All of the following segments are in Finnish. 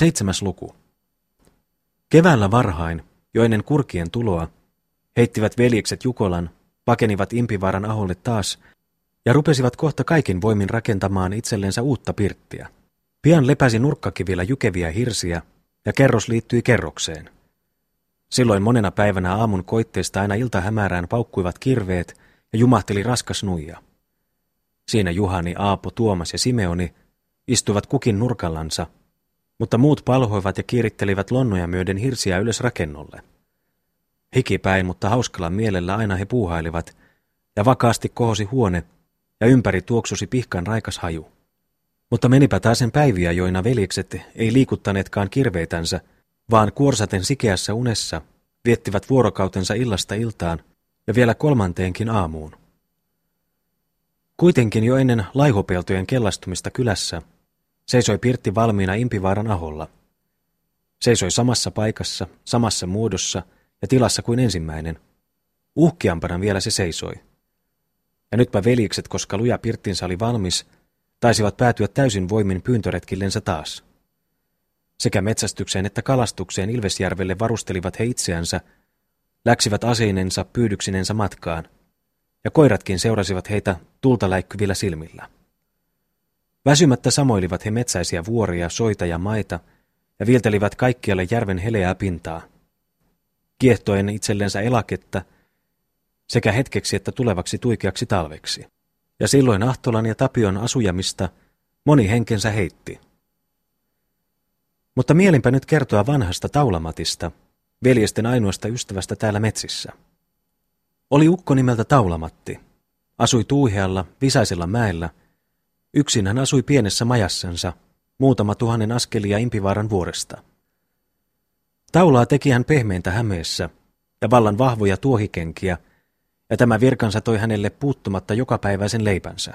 Seitsemäs luku. Keväällä varhain, jo ennen kurkien tuloa, heittivät veljekset Jukolan, pakenivat Impivaaran aholle taas ja rupesivat kohta kaikin voimin rakentamaan itsellensä uutta pirttiä. Pian lepäsi nurkkakivillä jykeviä hirsiä ja kerros liittyi kerrokseen. Silloin monena päivänä aamun koitteesta aina iltahämärään paukkuivat kirveet ja jumahteli raskas nuija. Siinä Juhani, Aapo, Tuomas ja Simeoni istuivat kukin nurkallansa – mutta muut palhoivat ja kiirittelivät lonnoja myöden hirsiä ylös rakennolle. Hikipäin, mutta hauskalla mielellä aina he puuhailivat, ja vakaasti kohosi huone, ja ympäri tuoksusi pihkan raikas haju. Mutta menipä taasen päiviä, joina veljekset ei liikuttaneetkaan kirveitänsä, vaan kuorsaten sikeässä unessa viettivät vuorokautensa illasta iltaan ja vielä kolmanteenkin aamuun. Kuitenkin jo ennen laihopeltojen kellastumista kylässä Seisoi Pirtti valmiina Impivaaran aholla. Seisoi samassa paikassa, samassa muodossa ja tilassa kuin ensimmäinen. Uhkiampana vielä se seisoi. Ja nytpä veljikset, koska luja Pirttinsä oli valmis, taisivat päätyä täysin voimin pyyntöretkillensä taas. Sekä metsästykseen että kalastukseen Ilvesjärvelle varustelivat he itseänsä, läksivät aseinensa pyydyksinensä matkaan, ja koiratkin seurasivat heitä tulta läikkyvillä silmillä. Väsymättä samoilivat he metsäisiä vuoria, soita ja maita ja viiltelivät kaikkialle järven heleää pintaa. Kiehtoen itsellensä elaketta sekä hetkeksi että tulevaksi tuikeaksi talveksi. Ja silloin Ahtolan ja Tapion asujamista moni henkensä heitti. Mutta mielinpä nyt kertoa vanhasta Taulamatista, veljesten ainoasta ystävästä täällä metsissä. Oli ukko nimeltä Taulamatti. Asui Tuuhealla, Visaisella mäellä, Yksin hän asui pienessä majassansa, muutama tuhannen askelia Impivaaran vuoresta. Taulaa teki hän pehmeintä hämeessä ja vallan vahvoja tuohikenkiä, ja tämä virkansa toi hänelle puuttumatta jokapäiväisen leipänsä.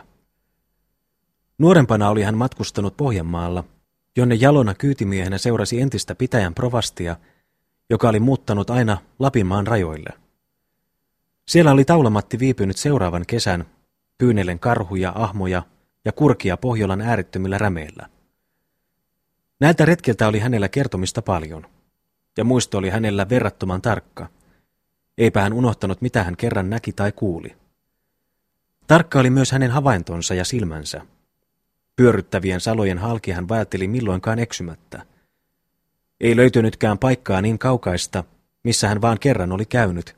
Nuorempana oli hän matkustanut Pohjanmaalla, jonne jalona kyytimiehenä seurasi entistä pitäjän provastia, joka oli muuttanut aina Lapinmaan rajoille. Siellä oli Taulamatti viipynyt seuraavan kesän, pyynellen karhuja, ahmoja ja kurkia Pohjolan äärettömillä rämeillä. Näiltä retkiltä oli hänellä kertomista paljon, ja muisto oli hänellä verrattoman tarkka. Eipä hän unohtanut, mitä hän kerran näki tai kuuli. Tarkka oli myös hänen havaintonsa ja silmänsä. Pyörryttävien salojen halki hän vajatteli milloinkaan eksymättä. Ei löytynytkään paikkaa niin kaukaista, missä hän vaan kerran oli käynyt,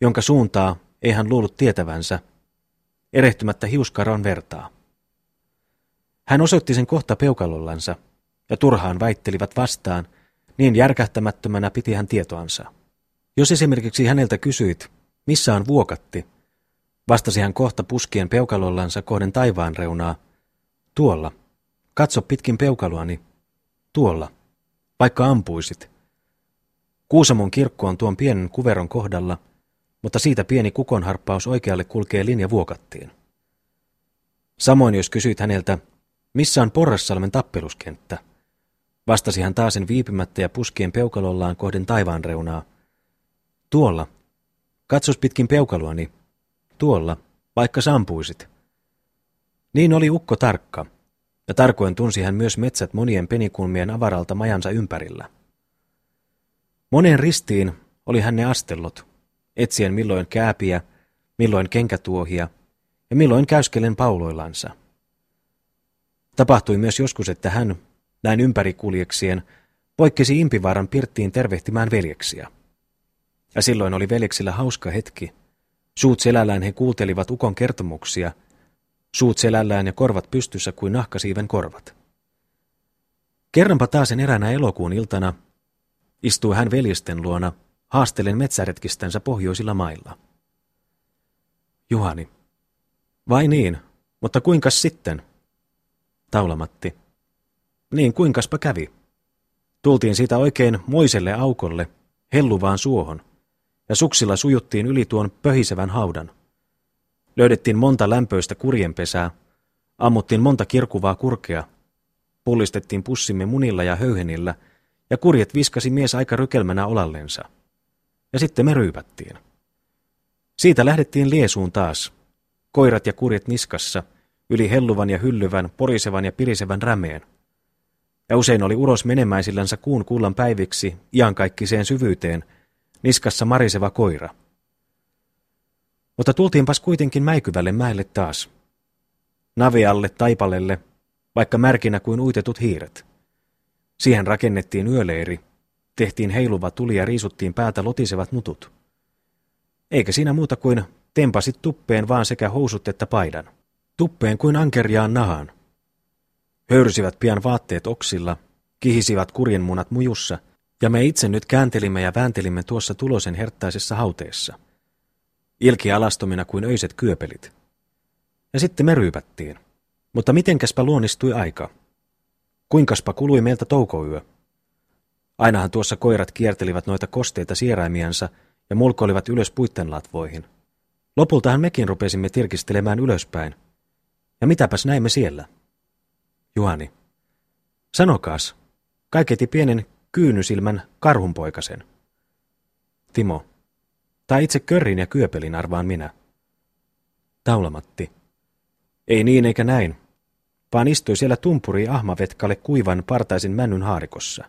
jonka suuntaa ei hän luullut tietävänsä, erehtymättä hiuskaron vertaa. Hän osoitti sen kohta peukalollansa, ja turhaan väittelivat vastaan, niin järkähtämättömänä piti hän tietoansa. Jos esimerkiksi häneltä kysyit, missä on vuokatti, vastasi hän kohta puskien peukalollansa kohden taivaan reunaa, tuolla, katso pitkin peukaloani, tuolla, vaikka ampuisit. Kuusamon kirkko on tuon pienen kuveron kohdalla, mutta siitä pieni kukonharppaus oikealle kulkee linja vuokattiin. Samoin jos kysyit häneltä, missä on Porrassalmen tappeluskenttä? Vastasi hän taasen viipymättä ja puskien peukalollaan kohden taivaan reunaa. Tuolla. Katsos pitkin peukaloani. Tuolla, vaikka sampuisit. Niin oli ukko tarkka, ja tarkoin tunsi hän myös metsät monien penikulmien avaralta majansa ympärillä. Moneen ristiin oli hän ne astellut, etsien milloin kääpiä, milloin kenkätuohia ja milloin käyskelen pauloillansa – Tapahtui myös joskus, että hän, näin ympärikuljeksien, poikkesi Impivaaran pirttiin tervehtimään veljeksiä. Ja silloin oli veljeksillä hauska hetki. Suut selällään he kuultelivat ukon kertomuksia, suut selällään ja korvat pystyssä kuin nahkasiiven korvat. Kerranpa taasen eräänä elokuun iltana istui hän veljesten luona haastelen metsäretkistänsä pohjoisilla mailla. Juhani. Vai niin, mutta kuinkas sitten? Taulamatti. Niin kuinkaspa kävi. Tultiin siitä oikein moiselle aukolle, helluvaan suohon, ja suksilla sujuttiin yli tuon pöhisevän haudan. Löydettiin monta lämpöistä kurjenpesää, ammuttiin monta kirkuvaa kurkea, pullistettiin pussimme munilla ja höyhenillä, ja kurjet viskasi mies aika rykelmänä olallensa. Ja sitten me ryypättiin. Siitä lähdettiin liesuun taas, koirat ja kurjet niskassa – yli helluvan ja hyllyvän, porisevan ja pirisevän rämeen. ja usein oli uros menemäisillänsä kuun kullan päiviksi iankaikkiseen syvyyteen, niskassa mariseva koira. Mutta tultiinpas kuitenkin mäikyvälle mäelle taas. Navialle taipalelle, vaikka märkinä kuin uitetut hiiret. Siihen rakennettiin yöleiri, tehtiin heiluva tuli ja riisuttiin päätä lotisevat nutut. Eikä siinä muuta kuin tempasit tuppeen vaan sekä housut että paidan. Tuppeen kuin ankeriaan nahan. Höyrysivät pian vaatteet oksilla, kihisivät kurjenmunat mujussa, ja me itse nyt kääntelimme ja vääntelimme tuossa tulosen herttaisessa hauteessa. Ilki alastomina kuin öiset kyöpelit. Ja sitten me ryypättiin. Mutta mitenkäspä luonnistui aika? Kuinkaspa kului meiltä toukoyö? Ainahan tuossa koirat kiertelivät noita kosteita sieraimiansa ja mulkoilivat ylös puittenlatvoihin. Lopultahan mekin rupesimme tirkistelemään ylöspäin. Ja mitäpäs näimme siellä? Juhani. Sanokaas, kaiketi pienen kyynysilmän karhunpoikasen. Timo. Tai itse körrin ja kyöpelin arvaan minä. Taulamatti. Ei niin eikä näin, vaan istui siellä tumpuri ahmavetkalle kuivan partaisin männyn haarikossa.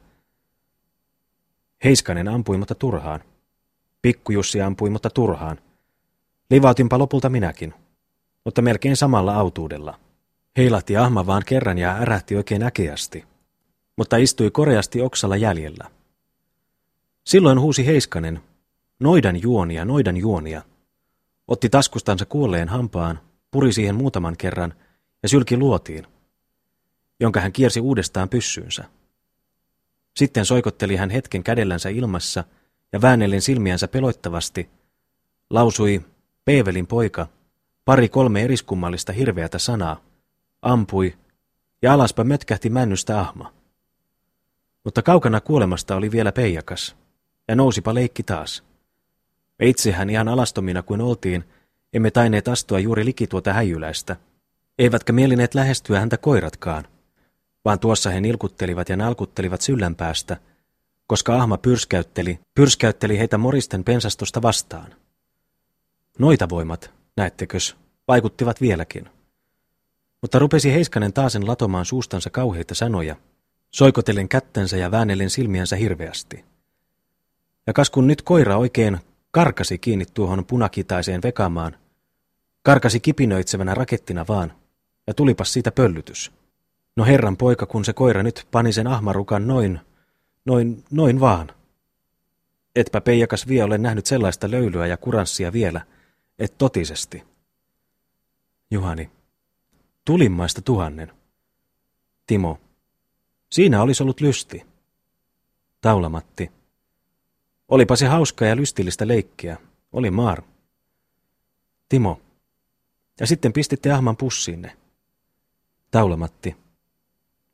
Heiskanen ampui, mutta turhaan. Pikkujussi ampui, mutta turhaan. Livautinpa lopulta minäkin, mutta melkein samalla autuudella. Heilahti ahma vaan kerran ja ärähti oikein äkeästi, mutta istui koreasti oksalla jäljellä. Silloin huusi Heiskanen, noidan juonia, noidan juonia. Otti taskustansa kuolleen hampaan, puri siihen muutaman kerran ja sylki luotiin, jonka hän kiersi uudestaan pyssyynsä. Sitten soikotteli hän hetken kädellänsä ilmassa ja väännellen silmiänsä peloittavasti, lausui Peevelin poika, pari kolme eriskummallista hirveätä sanaa, ampui ja alaspa mötkähti männystä ahma. Mutta kaukana kuolemasta oli vielä peijakas, ja nousipa leikki taas. Me itsehän ihan alastomina kuin oltiin, emme taineet astua juuri liki tuota häijyläistä, eivätkä mielineet lähestyä häntä koiratkaan, vaan tuossa he nilkuttelivat ja nalkuttelivat syllänpäästä, koska ahma pyrskäytteli, pyrskäytteli heitä moristen pensastosta vastaan. Noita voimat, näettekös, vaikuttivat vieläkin. Mutta rupesi Heiskanen taasen latomaan suustansa kauheita sanoja, soikotellen kättensä ja väännellen silmiänsä hirveästi. Ja kas kun nyt koira oikein karkasi kiinni tuohon punakitaiseen vekamaan, karkasi kipinöitsevänä rakettina vaan, ja tulipas siitä pöllytys. No herran poika, kun se koira nyt pani sen ahmarukan noin, noin, noin vaan. Etpä peijakas vie ole nähnyt sellaista löylyä ja kuranssia vielä, et totisesti. Juhani. Tulimmaista tuhannen. Timo. Siinä olisi ollut lysti. Taulamatti. Olipa se hauskaa ja lystillistä leikkiä. Oli maar. Timo. Ja sitten pistitte ahman pussiinne. Taulamatti.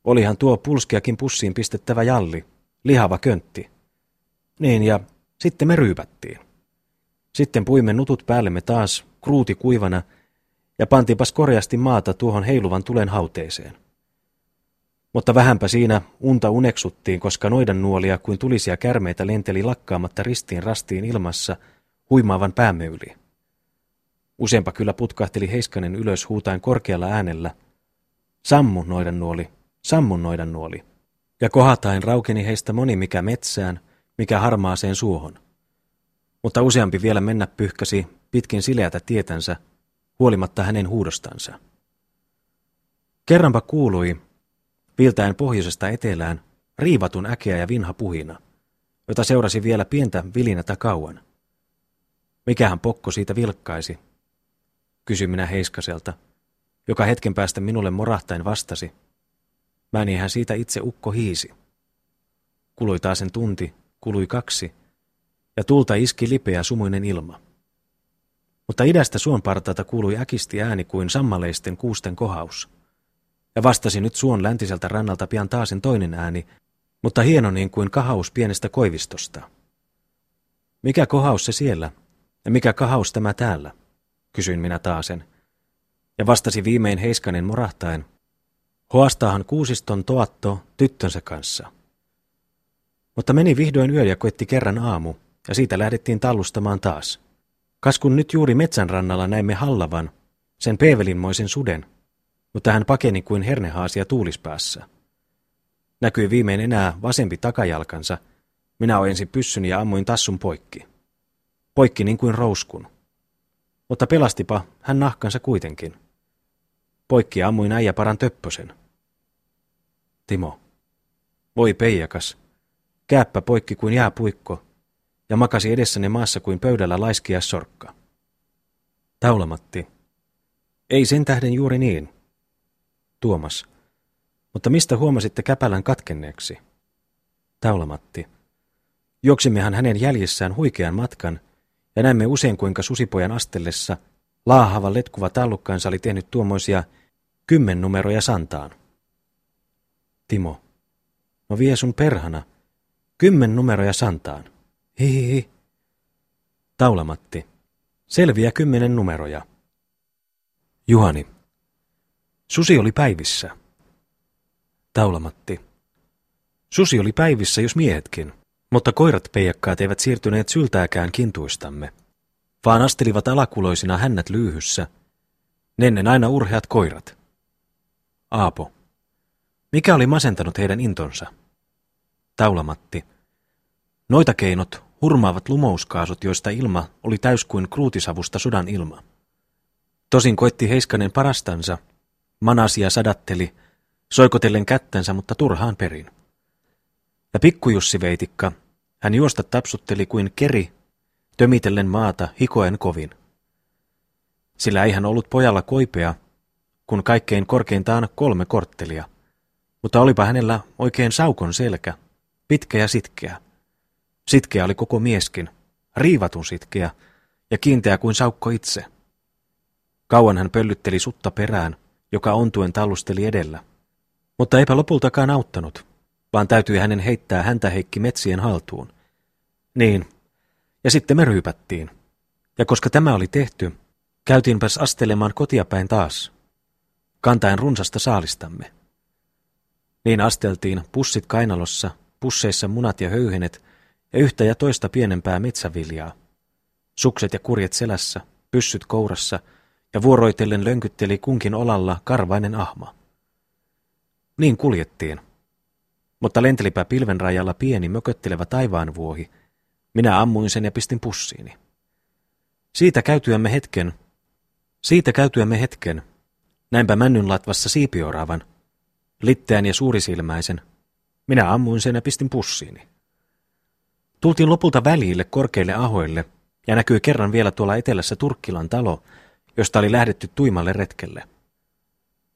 Olihan tuo pulskiakin pussiin pistettävä jalli, lihava köntti. Niin, ja sitten me ryypättiin. Sitten puimme nutut päällemme taas, kruuti kuivana, ja pantiinpas korjasti maata tuohon heiluvan tulen hauteeseen. Mutta vähänpä siinä unta uneksuttiin, koska noidan nuolia kuin tulisia kärmeitä lenteli lakkaamatta ristiin rastiin ilmassa huimaavan päämme yli. Useampa kyllä putkahteli Heiskanen ylös huutaen korkealla äänellä. Sammu noidan nuoli, sammu noidan nuoli. Ja kohatain raukeni heistä moni mikä metsään, mikä harmaaseen suohon. Mutta useampi vielä mennä pyyhkäsi pitkin sileätä tietänsä, huolimatta hänen huudostansa. Kerranpa kuului, viltäen pohjoisesta etelään, riivatun äkeä ja vinha puhina, jota seurasi vielä pientä vilinätä kauan. Mikähän pokko siitä vilkkaisi? Kysyin minä Heiskaselta, joka hetken päästä minulle morahtain vastasi. Mänihän siitä itse ukko hiisi. Kului taas sen tunti, kului kaksi, ja tulta iski lipeä sumuinen ilma. Mutta idästä suonpartalta kuului äkisti ääni kuin sammaleisten kuusten kohaus. Ja vastasi nyt suon läntiseltä rannalta pian taasen toinen ääni, mutta hieno niin kuin kahaus pienestä koivistosta. Mikä kohaus se siellä, ja mikä kahaus tämä täällä, kysyin minä taasen. Ja vastasi viimein Heiskanen morahtaen, hoastaahan kuusiston toatto tyttönsä kanssa. Mutta meni vihdoin yö ja koetti kerran aamu, ja siitä lähdettiin tallustamaan taas. Kas kun nyt juuri metsän rannalla näimme hallavan, sen peevelinmoisen suden, mutta hän pakeni kuin hernehaasia tuulispäässä. Näkyi viimein enää vasempi takajalkansa. Minä ojensin pyssyni ja ammuin tassun poikki. Poikki niin kuin rouskun. Mutta pelastipa hän nahkansa kuitenkin. Poikki ammuin äijäparan töppösen. Timo. Voi peijakas. Kääppä poikki kuin jääpuikko ja makasi edessäni maassa kuin pöydällä laiskia sorkka. Taulamatti. Ei sen tähden juuri niin. Tuomas. Mutta mistä huomasitte käpälän katkenneeksi? Taulamatti. Juoksimmehan hänen jäljessään huikean matkan, ja näemme usein kuinka susipojan astellessa laahava letkuva tallukkaansa oli tehnyt tuommoisia kymmennumeroja santaan. Timo. No vie sun perhana. Kymmen numeroja santaan. Hihihi. Taulamatti. Selviä kymmenen numeroja. Juhani. Susi oli päivissä. Taulamatti. Susi oli päivissä, jos miehetkin, mutta koirat peijakkaat eivät siirtyneet syltääkään kintuistamme, vaan astelivat alakuloisina hännät lyyhyssä, nennen aina urheat koirat. Aapo. Mikä oli masentanut heidän intonsa? Taulamatti. Noita keinot hurmaavat lumouskaasut, joista ilma oli täys kuin kruutisavusta sodan ilma. Tosin koitti Heiskanen parastansa, manasia sadatteli, soikotellen kättänsä, mutta turhaan perin. Ja pikkujussi veitikka, hän juosta tapsutteli kuin keri, tömitellen maata hikoen kovin. Sillä ei hän ollut pojalla koipea, kun kaikkein korkeintaan kolme korttelia, mutta olipa hänellä oikein saukon selkä, pitkä ja sitkeä. Sitkeä oli koko mieskin, riivatun sitkeä ja kiinteä kuin saukko itse. Kauan hän pöllytteli sutta perään, joka ontuen tallusteli edellä. Mutta eipä lopultakaan auttanut, vaan täytyi hänen heittää häntä heikki metsien haltuun. Niin, ja sitten me ryypättiin. Ja koska tämä oli tehty, käytiinpäs astelemaan kotiapäin taas, kantaen runsasta saalistamme. Niin asteltiin pussit kainalossa, pusseissa munat ja höyhenet ja yhtä ja toista pienempää metsäviljaa. Sukset ja kurjet selässä, pyssyt kourassa ja vuoroitellen lönkytteli kunkin olalla karvainen ahma. Niin kuljettiin. Mutta lentelipä pilvenrajalla pieni mököttelevä taivaanvuohi. Minä ammuin sen ja pistin pussiini. Siitä käytyämme hetken, siitä käytyämme hetken, näinpä männynlatvassa siipioravan, litteän ja suurisilmäisen. Minä ammuin sen ja pistin pussiini. Tultiin lopulta väliille korkeille ahoille ja näkyi kerran vielä tuolla etelässä Turkkilan talo, josta oli lähdetty tuimalle retkelle.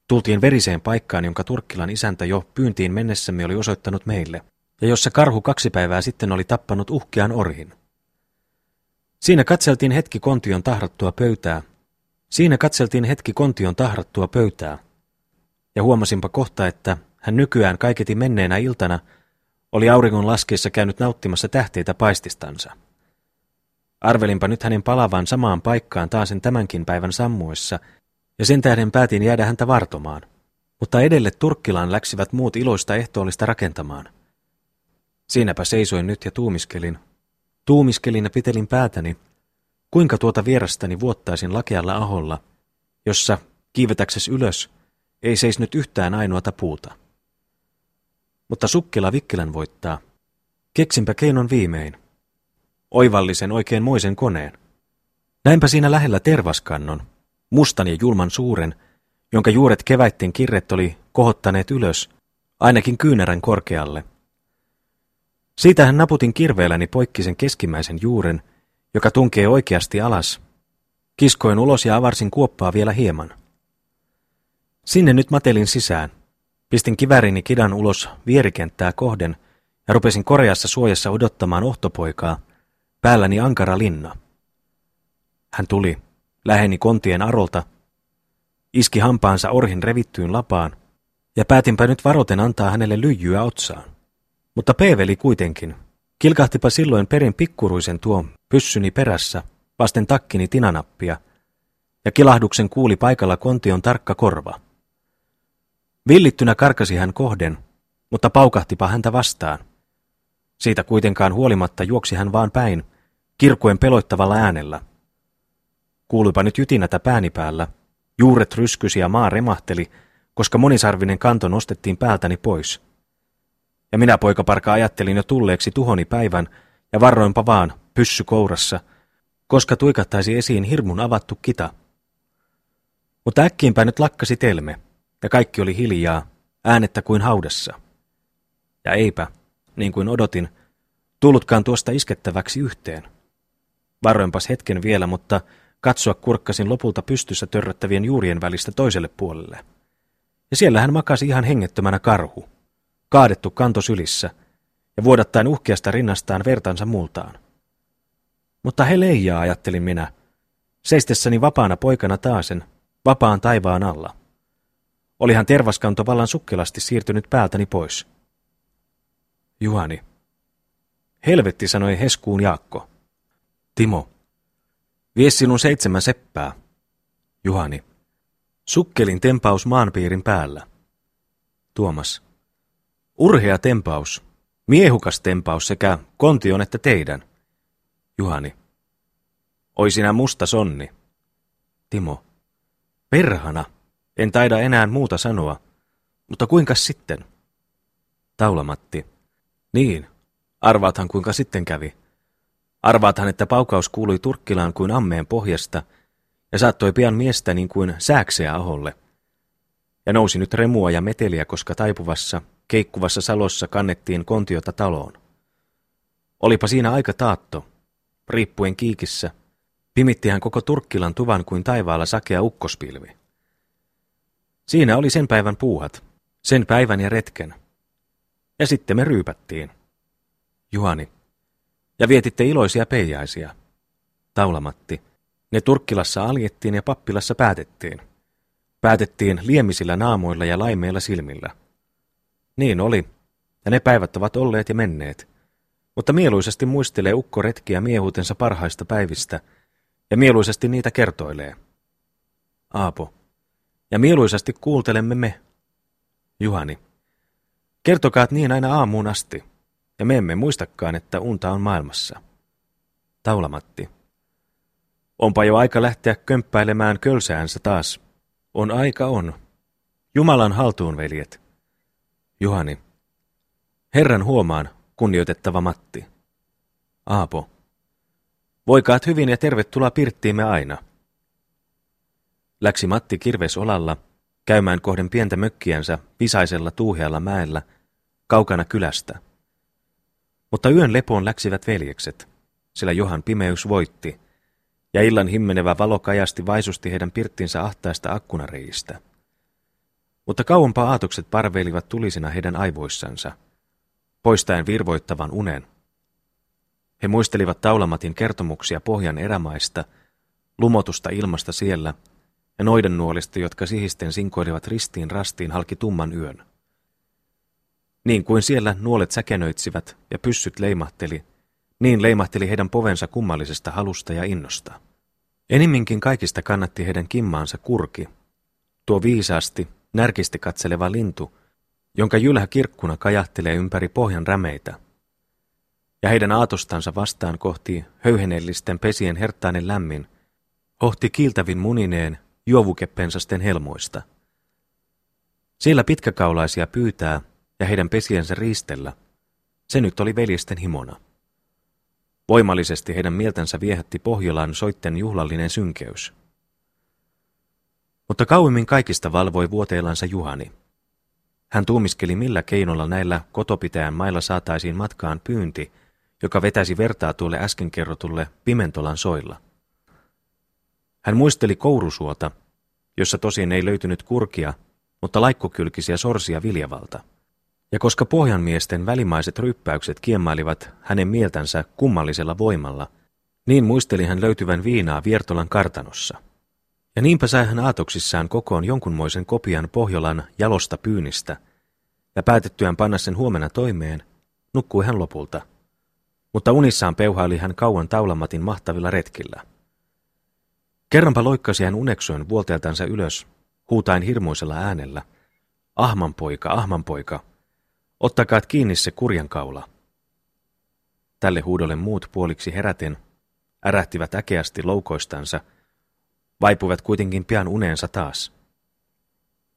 Tultiin veriseen paikkaan, jonka Turkkilan isäntä jo pyyntiin mennessämme oli osoittanut meille, ja jossa karhu kaksi päivää sitten oli tappanut uhkean orhin. Siinä katseltiin hetki kontion tahrattua pöytää. Siinä katseltiin hetki kontion tahrattua pöytää. Ja huomasinpa kohta, että hän nykyään kaiketi menneenä iltana oli auringon laskeessa käynyt nauttimassa tähteitä paististansa. Arvelinpa nyt hänen palavan samaan paikkaan taasen tämänkin päivän sammuessa, ja sen tähden päätin jäädä häntä vartomaan. Mutta edelle Turkkilaan läksivät muut iloista ehtoollista rakentamaan. Siinäpä seisoin nyt ja tuumiskelin. Tuumiskelin ja pitelin päätäni, kuinka tuota vierastani vuottaisin lakealla aholla, jossa, kiivetäkses ylös, ei seis nyt yhtään ainoata puuta. Mutta sukkela Vikkelän voittaa. Keksinpä keinon viimein. Oivallisen oikein moisen koneen. Näinpä siinä lähellä tervaskannon, mustan ja julman suuren, jonka juuret keväitten kirret oli kohottaneet ylös, ainakin kyynärän korkealle. Siitähän naputin kirveelläni poikki sen keskimmäisen juuren, joka tunkee oikeasti alas. Kiskoin ulos ja avarsin kuoppaa vielä hieman. Sinne nyt matelin sisään. Pistin kivärini kidan ulos vierikenttää kohden ja rupesin koreassa suojassa odottamaan ohtopoikaa, päälläni ankara linna. Hän tuli, läheni kontien arolta, iski hampaansa orhin revittyyn lapaan, ja päätinpä nyt varoten antaa hänelle lyijyä otsaan. Mutta peeveli kuitenkin. Kilkahtipa silloin perin pikkuruisen tuo pyssyni perässä, vasten takkini tinanappia, ja kilahduksen kuuli paikalla kontion tarkka korva. Villittynä karkasi hän kohden, mutta paukahtipa häntä vastaan. Siitä kuitenkaan huolimatta juoksi hän vaan päin, kirkuen peloittavalla äänellä. Kuuluipa nyt jytinätä pääni päällä. Juuret ryskysi ja maa remahteli, koska monisarvinen kanto nostettiin päältäni pois. Ja minä poikaparka ajattelin jo tulleeksi tuhoni päivän, ja varroinpa vaan, pyssy kourassa, koska tuikattaisi esiin hirmun avattu kita. Mutta äkkiinpä nyt lakkasi telme, ja kaikki oli hiljaa, äänettä kuin haudassa. Ja eipä, niin kuin odotin, tullutkaan tuosta iskettäväksi yhteen. Varoinpas hetken vielä, mutta katsoa kurkkasin lopulta pystyssä törröttävien juurien välistä toiselle puolelle. Ja siellä hän makasi ihan hengettömänä karhu, kaadettu kanto sylissä, ja vuodattaen uhkeasta rinnastaan vertansa multaan. Mutta he leijaa, ajattelin minä, seistessäni vapaana poikana taasen, vapaan taivaan alla. Olihan tervaskanto vallan sukkelasti siirtynyt päältäni pois. Juhani. Helvetti, sanoi Heskuun Jaakko. Timo. Vie sinun seitsemän seppää. Juhani. Sukkelin tempaus maanpiirin päällä. Tuomas. Urhea tempaus. Miehukas tempaus sekä kontion että teidän. Juhani. Oi sinä musta sonni. Timo. Perhana. En taida enää muuta sanoa. Mutta kuinka sitten? Taulamatti. Niin, arvaathan kuinka sitten kävi. Arvaathan, että paukaus kuului Turkkilaan kuin ammeen pohjasta ja saattoi pian miestä niin kuin sääkseä aholle. Ja nousi nyt remua ja meteliä, koska taipuvassa, keikkuvassa salossa kannettiin kontiota taloon. Olipa siinä aika taatto, riippuen kiikissä, pimitti hän koko Turkkilan tuvan kuin taivaalla sakea ukkospilvi. Siinä oli sen päivän puuhat, sen päivän ja retken. Ja sitten me ryypättiin. Juhani. Ja vietitte iloisia peijaisia. Taulamatti. Ne Turkkilassa aljettiin ja pappilassa päätettiin. Päätettiin liemisillä naamoilla ja laimeilla silmillä. Niin oli, ja ne päivät ovat olleet ja menneet. Mutta mieluisesti muistelee ukko retkiä miehuutensa parhaista päivistä, ja mieluisesti niitä kertoilee. Aapo. Ja mieluisesti kuuntelemme me. Juhani. Kertokaat niin aina aamuun asti, ja me emme muistakaan, että unta on maailmassa. Taulamatti. Onpa jo aika lähteä kömppäilemään kölsäänsä taas. On aika on. Jumalan haltuun, veljet. Juhani. Herran huomaan, kunnioitettava Matti. Aapo. Voikaat hyvin ja tervetuloa pirttiimme aina. Läksi Matti kirves olalla, käymään kohden pientä mökkiänsä pisaisella tuuhealla mäellä, kaukana kylästä. Mutta yön lepoon läksivät veljekset, sillä Johan pimeys voitti, ja illan himmenevä valo kajasti vaisusti heidän pirttinsä ahtaista akkunareistä. Mutta kauempaa aatokset parveilivat tulisina heidän aivoissansa, poistaen virvoittavan unen. He muistelivat Taulamatin kertomuksia pohjan erämaista, lumotusta ilmasta siellä ja noiden nuolista, jotka sihisten sinkoilivat ristiin rastiin halki tumman yön. Niin kuin siellä nuolet säkenöitsivät ja pyssyt leimahteli, niin leimahteli heidän povensa kummallisesta halusta ja innosta. Enimminkin kaikista kannatti heidän kimmaansa kurki, tuo viisaasti, närkisti katseleva lintu, jonka jylhä kirkkuna kajahtelee ympäri pohjan rämeitä. Ja heidän aatostansa vastaan kohti höyhenellisten pesien herttainen lämmin, hohti kiiltävin munineen juovukeppensasten helmoista. Siellä pitkäkaulaisia pyytää ja heidän pesiensä riistellä, se nyt oli veljesten himona. Voimallisesti heidän mieltänsä viehätti Pohjolan soitten juhlallinen synkeys. Mutta kauemmin kaikista valvoi vuoteelansa Juhani. Hän tuumiskeli millä keinolla näillä kotopitäjän mailla saataisiin matkaan pyynti, joka vetäisi vertaa tuolle äsken kerrotulle Pimentolan soilla. Hän muisteli kourusuota, jossa tosin ei löytynyt kurkia, mutta laikkokylkisiä sorsia viljavalta. Ja koska pohjanmiesten välimaiset ryppäykset kiemmailivat hänen mieltänsä kummallisella voimalla, niin muisteli hän löytyvän viinaa Viertolan kartanossa. Ja niinpä sai hän aatoksissaan kokoon jonkunmoisen kopian Pohjolan jalosta pyynistä, ja päätettyään panna sen huomenna toimeen, nukkui hän lopulta. Mutta unissaan peuhaili hän kauan taulamatin mahtavilla retkillä. Kerranpa loikkasi hän uneksuen vuolteeltansa ylös, huutain hirmuisella äänellä. Ahman poika, ahman poika, ottakaat kiinni se kurjan kaula. Tälle huudolle muut puoliksi heräten ärähtivät äkeästi loukoistansa, vaipuivat kuitenkin pian uneensa taas.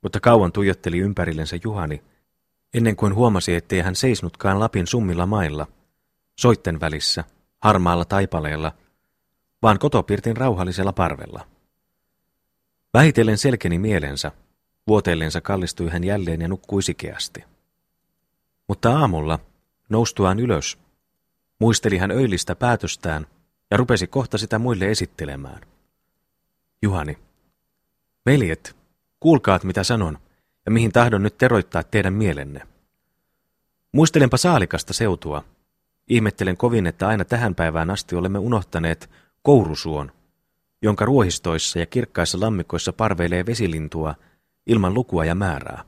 Mutta kauan tuijotteli ympärillensä Juhani, Ennen kuin huomasi, ettei hän seisnutkaan Lapin summilla mailla, soitten välissä, harmaalla taipaleella, vaan kotopirtin rauhallisella parvella. Vähitellen selkeni mielensä, vuoteellensa kallistui hän jälleen ja nukkui sikeästi. Mutta aamulla, noustuaan ylös, muisteli hän öillistä päätöstään ja rupesi kohta sitä muille esittelemään. Juhani, veljet, kuulkaat mitä sanon ja mihin tahdon nyt teroittaa teidän mielenne. Muistelenpa saalikasta seutua. Ihmettelen kovin, että aina tähän päivään asti olemme unohtaneet kourusuon, jonka ruohistoissa ja kirkkaissa lammikoissa parveilee vesilintua ilman lukua ja määrää.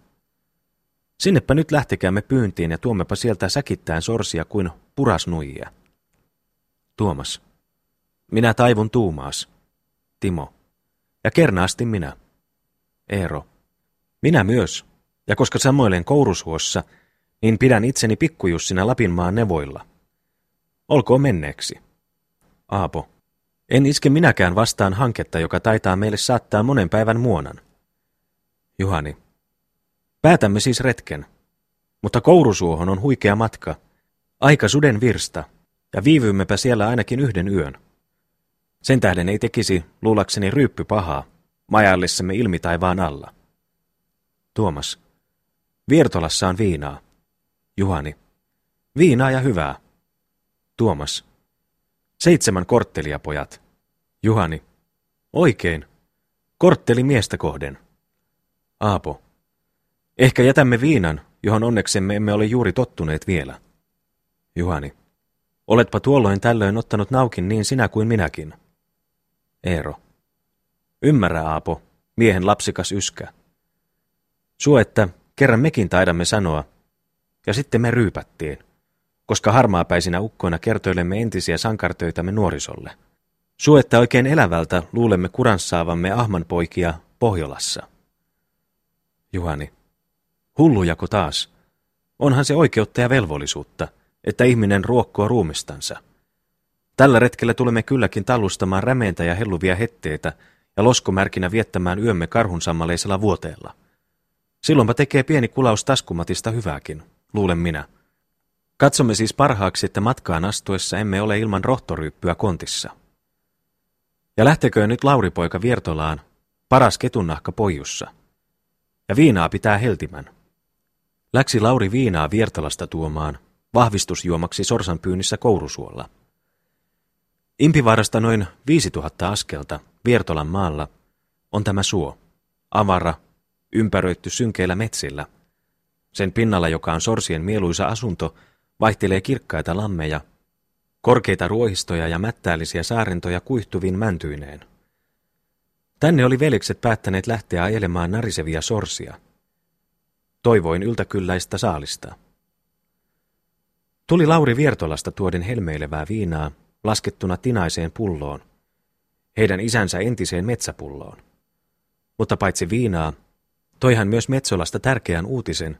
Sinnepä nyt lähtekäämme pyyntiin ja tuommepa sieltä säkittäen sorsia kuin purasnuijia. Tuomas. Minä taivun tuumaas. Timo. Ja kernaasti minä. Eero. Minä myös. Ja koska samoilen kourusuossa, niin pidän itseni pikkujussina Lapinmaan nevoilla. Olkoon menneeksi. Aapo. En iske minäkään vastaan hanketta, joka taitaa meille saattaa monen päivän muonan. Juhani. Päätämme siis retken. Mutta Kourusuohon on huikea matka. Aika suden virsta, ja viivyymmepä siellä ainakin yhden yön. Sen tähden ei tekisi, luulakseni, ryyppy pahaa, majallessamme ilmi taivaan alla. Tuomas. Viertolassa on viinaa. Juhani. Viinaa ja hyvää. Tuomas. Seitsemän korttelia, pojat. Juhani. Oikein. Kortteli miestä kohden. Aapo. Ehkä jätämme viinan, johon onneksemme emme ole juuri tottuneet vielä. Juhani. Oletpa tuolloin tällöin ottanut naukin niin sinä kuin minäkin. Eero. Ymmärrä, Aapo, miehen lapsikas yskä. Suo, että kerran mekin taidamme sanoa, ja sitten me ryypättiin, koska harmaapäisinä ukkoina kertoilemme entisiä sankartöitämme nuorisolle. Suo, että oikein elävältä luulemme kuransaavamme ahmanpoikia Pohjolassa. Juhani. Hullujako taas? Onhan se oikeutta ja velvollisuutta, että ihminen ruokkoo ruumistansa. Tällä retkellä tulemme kylläkin tallustamaan rämeentä ja helluvia hetteitä ja loskomärkinä viettämään yömme karhunsammaleisella vuoteella. Silloinpa tekee pieni kulaus taskumatista hyvääkin, luulen minä. Katsomme siis parhaaksi, että matkaan astuessa emme ole ilman rohtoryyppyä kontissa. Ja lähteköön nyt Lauripoika Viertolaan, paras ketunnahka pojussa. Ja viinaa pitää heltimän. Läksi Lauri viinaa Viertalasta tuomaan, vahvistusjuomaksi sorsan pyynnissä Kourusuolla. Impivaarasta noin 5000 askelta Viertolan maalla on tämä suo, avara, ympäröitty synkeillä metsillä. Sen pinnalla, joka on sorsien mieluisa asunto, vaihtelee kirkkaita lammeja, korkeita ruohistoja ja mättäällisiä saarentoja kuihtuvin mäntyineen. Tänne oli velikset päättäneet lähteä ajelemaan narisevia sorsia. Toivoin yltäkylläistä saalista. Tuli Lauri Viertolasta tuoden helmeilevää viinaa, laskettuna tinaiseen pulloon, heidän isänsä entiseen metsäpulloon. Mutta paitsi viinaa, toi hän myös Metsolasta tärkeän uutisen,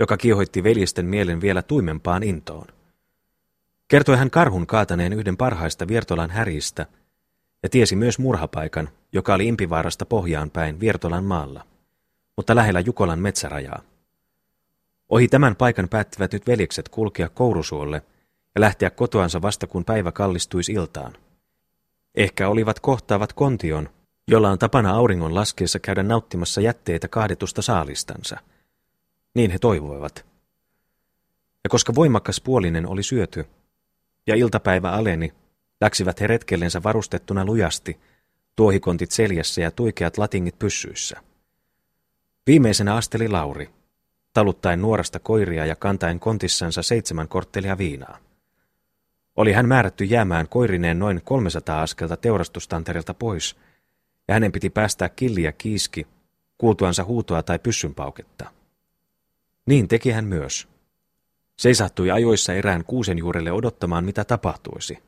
joka kiihoitti veljesten mielen vielä tuimempaan intoon. Kertoi hän karhun kaataneen yhden parhaista Viertolan häristä ja tiesi myös murhapaikan, joka oli Impivaarasta pohjaan päin Viertolan maalla, mutta lähellä Jukolan metsärajaa. Ohi tämän paikan päättivät nyt veljekset kulkea Kourusuolle ja lähteä kotoansa vasta kun päivä kallistuisi iltaan. Ehkä olivat kohtaavat kontion, jolla on tapana auringon laskeessa käydä nauttimassa jätteitä kaadetusta saalistansa. Niin he toivoivat. Ja koska voimakas puolinen oli syöty, ja iltapäivä aleni, läksivät he retkellensä varustettuna lujasti, tuohikontit seljässä ja tuikeat latingit pyssyissä. Viimeisenä asteli Lauri, taluttaen nuorasta koiria ja kantaen kontissansa seitsemän korttelia viinaa. Oli hän määrätty jäämään koirineen noin 300 askelta teurastustanterilta pois, ja hänen piti päästää killi ja kiiski, kuultuansa huutoa tai pyssynpauketta. Niin teki hän myös. Seisahtui ajoissa erään kuusen juurelle odottamaan, mitä tapahtuisi.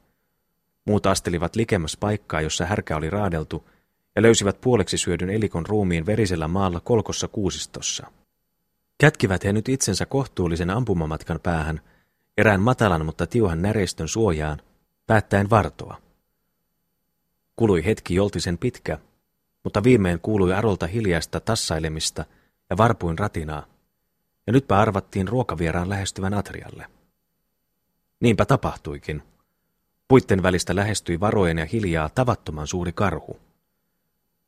Muut astelivat likemmäs paikkaa, jossa härkä oli raadeltu, ja löysivät puoleksi syödyn elikon ruumiin verisellä maalla kolkossa kuusistossa. Kätkivät he nyt itsensä kohtuullisen ampumamatkan päähän, erään matalan mutta tiuhan näreistön suojaan, päättäen vartoa. Kului hetki joltisen pitkä, mutta viimein kuului Arolta hiljaista tassailemista ja varpuin ratinaa. Ja nytpä arvattiin ruokavieraan lähestyvän atrialle. Niinpä tapahtuikin. Puitten välistä lähestyi varoen ja hiljaa tavattoman suuri karhu.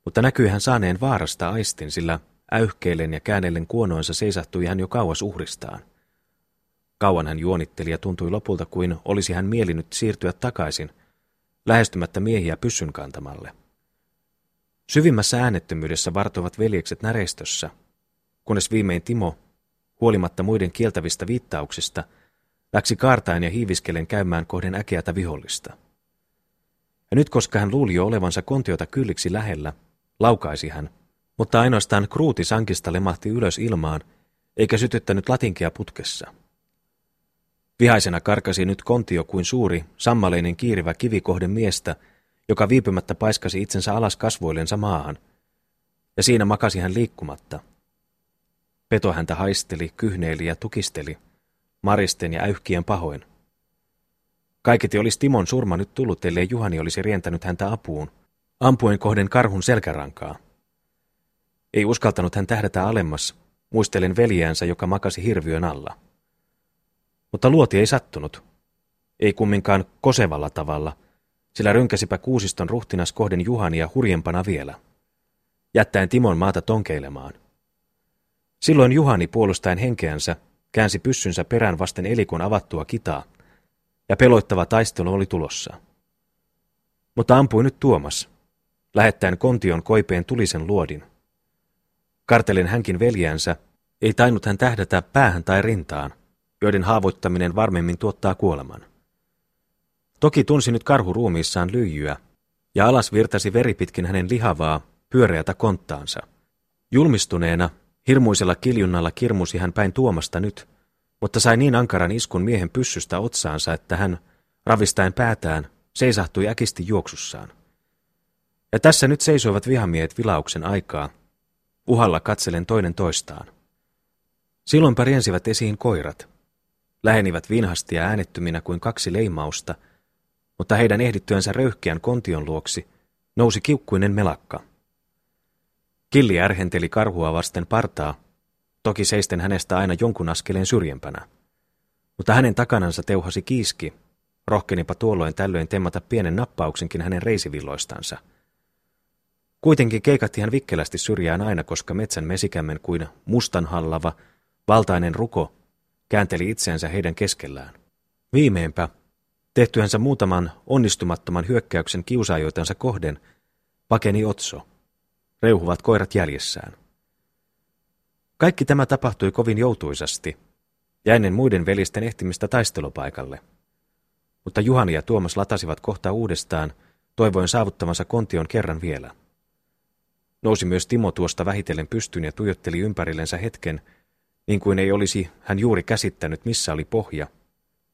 Mutta näkyi hän saaneen vaarasta aistin, sillä äyhkeillen ja käännellen kuonoinsa seisahtui hän jo kauas uhristaan. Kauan hän juonitteli ja tuntui lopulta kuin olisi hän mielinyt siirtyä takaisin, lähestymättä miehiä pyssyn kantamalle. Syvimmässä äänettömyydessä vartoivat veljekset näreistössä, kunnes viimein Timo, huolimatta muiden kieltävistä viittauksista, läksi kaartain ja hiiviskelen käymään kohden äkeätä vihollista. Ja nyt koska hän luuli jo olevansa kontiota kylliksi lähellä, laukaisi hän, mutta ainoastaan kruuti sankista lemahti ylös ilmaan, eikä sytyttänyt latinkia putkessa. Vihaisena karkasi nyt kontio kuin suuri, sammaleinen kiirivä kivikohden miestä, joka viipymättä paiskasi itsensä alas kasvoillensa maahan, ja siinä makasi hän liikkumatta. Peto häntä haisteli, kyhneili ja tukisteli, maristen ja äyhkien pahoin. Kaiketi olisi Timon surma nyt tullut, ellei Juhani olisi rientänyt häntä apuun, ampuen kohden karhun selkärankaa. Ei uskaltanut hän tähdätä alemmas, muistelen veljäänsä, joka makasi hirviön alla. Mutta luoti ei sattunut. Ei kumminkaan kosevalla tavalla, sillä rynkäsipä kuusiston ruhtinas kohden Juhania hurjempana vielä, jättäen Timon maata tonkeilemaan. Silloin Juhani puolustaen henkeänsä käänsi pyssynsä perään vasten elikon avattua kitaa, ja peloittava taistelu oli tulossa. Mutta ampui nyt Tuomas, lähettäen kontion koipeen tulisen luodin. Kartelin hänkin veljänsä, ei tainnut hän tähdätä päähän tai rintaan, joiden haavoittaminen varmemmin tuottaa kuoleman. Toki tunsi nyt karhu ruumiissaan lyijyä, ja alas virtasi veri pitkin hänen lihavaa, pyöreätä konttaansa. Julmistuneena, hirmuisella kiljunnalla kirmusi hän päin Tuomasta nyt, mutta sai niin ankaran iskun miehen pyssystä otsaansa, että hän, ravistaen päätään, seisahtui äkisti juoksussaan. Ja tässä nyt seisoivat vihamiehet vilauksen aikaa, uhalla katselen toinen toistaan. Silloin riensivät esiin koirat. Lähenivät vinhasti ja äänettyminä kuin kaksi leimausta, mutta heidän ehdittyänsä röyhkeän kontion luoksi nousi kiukkuinen melakka. Killi ärhenteli karhua vasten partaa, toki seisten hänestä aina jonkun askeleen syrjempänä. Mutta hänen takanansa teuhasi kiiski, rohkenipa tuolloin tällöin temmata pienen nappauksenkin hänen reisivilloistansa – Kuitenkin keikatti hän vikkelästi syrjään aina, koska metsän mesikämmen kuin mustanhallava, valtainen ruko käänteli itseensä heidän keskellään. Viimeinpä, tehtyänsä muutaman onnistumattoman hyökkäyksen kiusaajoitansa kohden, pakeni Otso. Reuhuvat koirat jäljessään. Kaikki tämä tapahtui kovin joutuisasti, ja ennen muiden velisten ehtimistä taistelupaikalle. Mutta Juhani ja Tuomas latasivat kohta uudestaan, toivoen saavuttavansa kontion kerran vielä. Nousi myös Timo tuosta vähitellen pystyn ja tuijotteli ympärillensä hetken, niin kuin ei olisi hän juuri käsittänyt, missä oli pohja,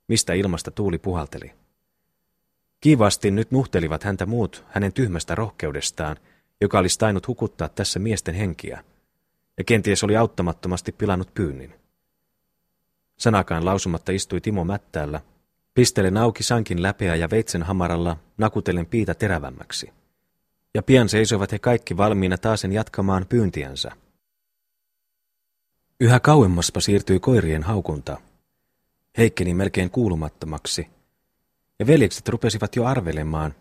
mistä ilmasta tuuli puhalteli. Kiivaasti nyt nuhtelivat häntä muut hänen tyhmästä rohkeudestaan, joka olisi tainnut hukuttaa tässä miesten henkiä, ja kenties oli auttamattomasti pilannut pyynnin. Sanakaan lausumatta istui Timo mättäällä, pistelen auki sankin läpeä ja veitsen hamaralla nakutellen piitä terävämmäksi ja pian seisoivat he kaikki valmiina taasen jatkamaan pyyntiänsä. Yhä kauemmaspa siirtyi koirien haukunta. Heikkeni melkein kuulumattomaksi, ja veljekset rupesivat jo arvelemaan,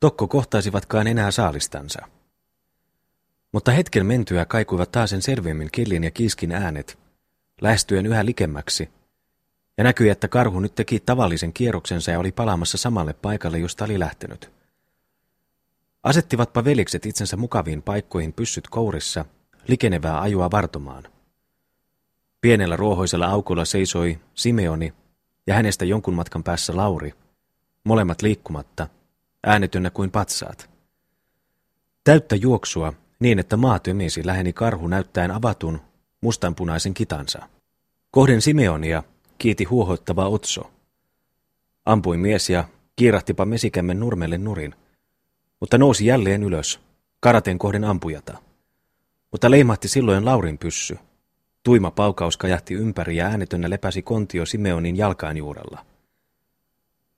tokko kohtaisivatkaan enää saalistansa. Mutta hetken mentyä kaikuivat taasen selvemmin killin ja kiiskin äänet, lähestyen yhä likemmäksi, ja näkyi, että karhu nyt teki tavallisen kierroksensa ja oli palaamassa samalle paikalle, josta oli lähtenyt. Asettivatpa velikset itsensä mukaviin paikkoihin pyssyt kourissa, likenevää ajua vartomaan. Pienellä ruohoisella aukolla seisoi Simeoni ja hänestä jonkun matkan päässä Lauri, molemmat liikkumatta, äänetynnä kuin patsaat. Täyttä juoksua niin, että maa tömisi läheni karhu näyttäen avatun, mustanpunaisen kitansa. Kohden Simeonia kiiti huohoittava otso. Ampui mies ja kiirahtipa mesikämmen nurmelle nurin – mutta nousi jälleen ylös, karaten kohden ampujata. Mutta leimahti silloin Laurin pyssy. Tuima paukaus kajahti ympäri ja äänetönnä lepäsi kontio Simeonin jalkaan juurella.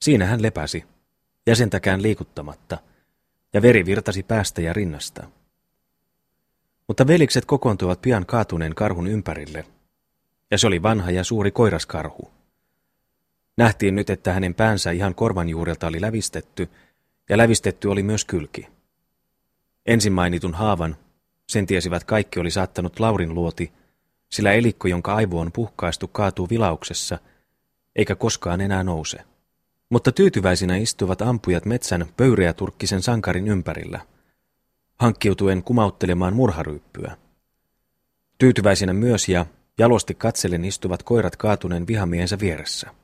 Siinä hän lepäsi, jäsentäkään liikuttamatta, ja veri virtasi päästä ja rinnasta. Mutta velikset kokoontuivat pian kaatuneen karhun ympärille, ja se oli vanha ja suuri koiraskarhu. Nähtiin nyt, että hänen päänsä ihan korvan juurelta oli lävistetty, ja lävistetty oli myös kylki. Ensin mainitun haavan, sen tiesivät kaikki oli saattanut Laurin luoti, sillä elikko, jonka aivo on puhkaistu, kaatuu vilauksessa, eikä koskaan enää nouse. Mutta tyytyväisinä istuvat ampujat metsän pöyreäturkkisen sankarin ympärillä, hankkiutuen kumauttelemaan murharyyppyä. Tyytyväisinä myös ja jalosti katsellen istuvat koirat kaatuneen vihamiehensä vieressä.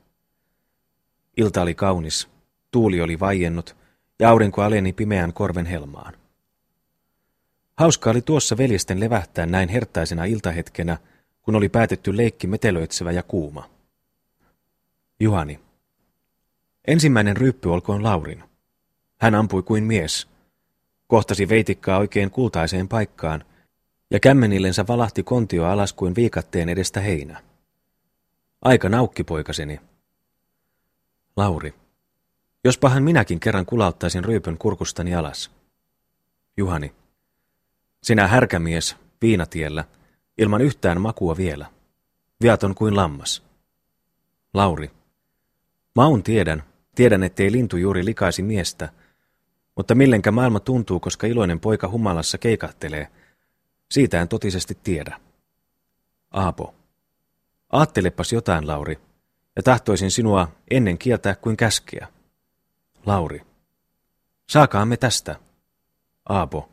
Ilta oli kaunis, tuuli oli vaiennut ja aurinko aleni pimeän korven helmaan. Hauska oli tuossa veljesten levähtää näin hertaisena iltahetkenä, kun oli päätetty leikki metelöitsevä ja kuuma. Juhani. Ensimmäinen ryppy olkoon Laurin. Hän ampui kuin mies. Kohtasi veitikkaa oikein kultaiseen paikkaan, ja kämmenillensä valahti kontio alas kuin viikatteen edestä heinä. Aika naukki poikaseni. Lauri. Jospahan minäkin kerran kulauttaisin ryypyn kurkustani alas. Juhani. Sinä härkämies, viinatiellä, ilman yhtään makua vielä. Viaton kuin lammas. Lauri. Maun tiedän, tiedän ettei lintu juuri likaisi miestä, mutta millenkä maailma tuntuu, koska iloinen poika humalassa keikahtelee, siitä en totisesti tiedä. Aapo. Aattelepas jotain, Lauri, ja tahtoisin sinua ennen kieltää kuin käskeä. Lauri. Saakaamme tästä. Aapo.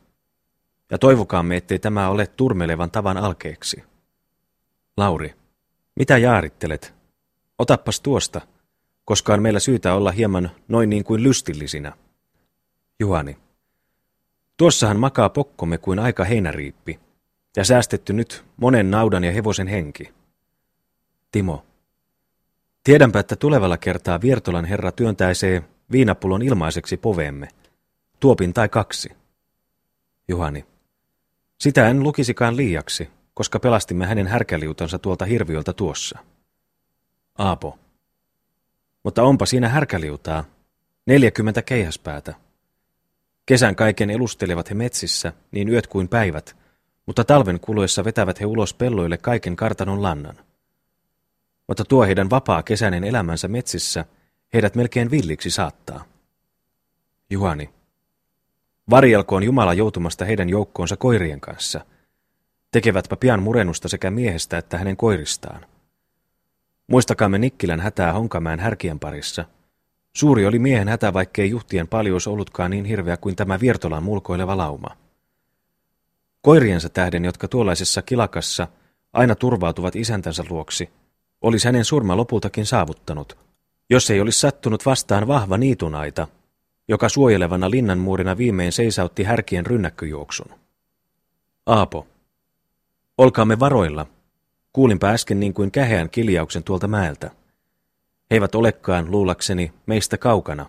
Ja toivokaamme, ettei tämä ole turmelevan tavan alkeeksi. Lauri. Mitä jaarittelet? Otappas tuosta, koska on meillä syytä olla hieman noin niin kuin lystillisinä. Juhani. Tuossahan makaa pokkomme kuin aika heinäriippi, ja säästetty nyt monen naudan ja hevosen henki. Timo. Tiedänpä, että tulevalla kertaa Viertolan herra työntäisee viinapullon ilmaiseksi poveemme, tuopin tai kaksi. Juhani. Sitä en lukisikaan liiaksi, koska pelastimme hänen härkäliutansa tuolta hirviöltä tuossa. Aapo. Mutta onpa siinä härkäliutaa, neljäkymmentä keihäspäätä. Kesän kaiken elustelevat he metsissä, niin yöt kuin päivät, mutta talven kuluessa vetävät he ulos pelloille kaiken kartanon lannan. Mutta tuo heidän vapaa kesäinen elämänsä metsissä heidät melkein villiksi saattaa. Juhani. Varjelkoon Jumala joutumasta heidän joukkoonsa koirien kanssa. Tekevätpä pian murennusta sekä miehestä että hänen koiristaan. Muistakaamme Nikkilän hätää Honkamäen härkien parissa. Suuri oli miehen hätä, vaikkei juhtien paljous ollutkaan niin hirveä kuin tämä Viertolan mulkoileva lauma. Koiriensa tähden, jotka tuollaisessa kilakassa aina turvautuvat isäntänsä luoksi, olisi hänen surma lopultakin saavuttanut, jos ei olisi sattunut vastaan vahva niitunaita, joka suojelevana linnanmuurina viimein seisautti härkien rynnäkköjuoksun. Aapo. Olkaamme varoilla. Kuulinpä äsken niin kuin käheän kiljauksen tuolta mäeltä. He eivät olekaan, luulakseni, meistä kaukana.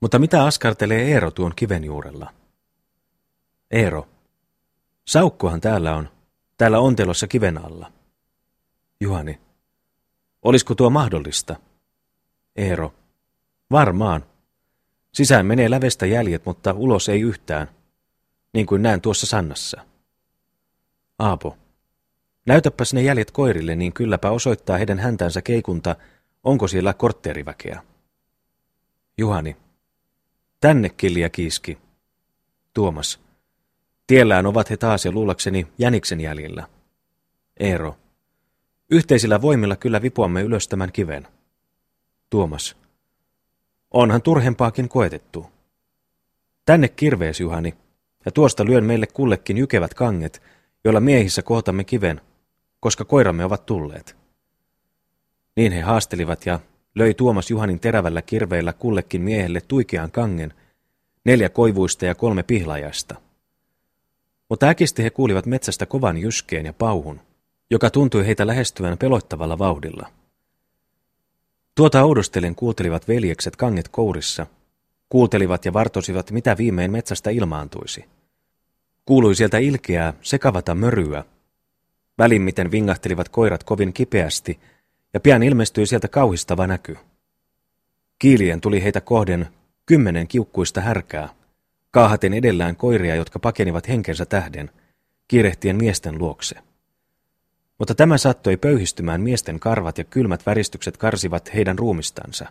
Mutta mitä askartelee Eero tuon kiven juurella? Eero. Saukkohan täällä on, täällä ontelossa kiven alla. Juhani. Olisiko tuo mahdollista? Eero. Varmaan. Sisään menee lävestä jäljet, mutta ulos ei yhtään, niin kuin näen tuossa sannassa. Aapo. Näytäpäs ne jäljet koirille, niin kylläpä osoittaa heidän häntänsä keikunta, onko siellä kortteeriväkeä. Juhani. Tänne kilja kiiski. Tuomas. Tiellään ovat he taas ja luulakseni jäniksen jäljellä. Eero. Yhteisillä voimilla kyllä vipuamme ylös tämän kiven. Tuomas. Onhan turhempaakin koetettu. Tänne kirvees, Juhani, ja tuosta lyön meille kullekin jykevät kanget, joilla miehissä kohtamme kiven, koska koiramme ovat tulleet. Niin he haastelivat ja löi Tuomas Juhanin terävällä kirveellä kullekin miehelle tuikean kangen, neljä koivuista ja kolme pihlajasta. Mutta äkisti he kuulivat metsästä kovan jyskeen ja pauhun, joka tuntui heitä lähestyvän pelottavalla vauhdilla. Tuota oudostelen kuultelivat veljekset kanget kourissa, kuultelivat ja vartosivat, mitä viimein metsästä ilmaantuisi. Kuului sieltä ilkeää, sekavata möryä. Välimmiten vingahtelivat koirat kovin kipeästi, ja pian ilmestyi sieltä kauhistava näky. Kiilien tuli heitä kohden kymmenen kiukkuista härkää, kaahaten edellään koiria, jotka pakenivat henkensä tähden, kiirehtien miesten luokse. Mutta tämä saattoi pöyhistymään miesten karvat ja kylmät väristykset karsivat heidän ruumistansa.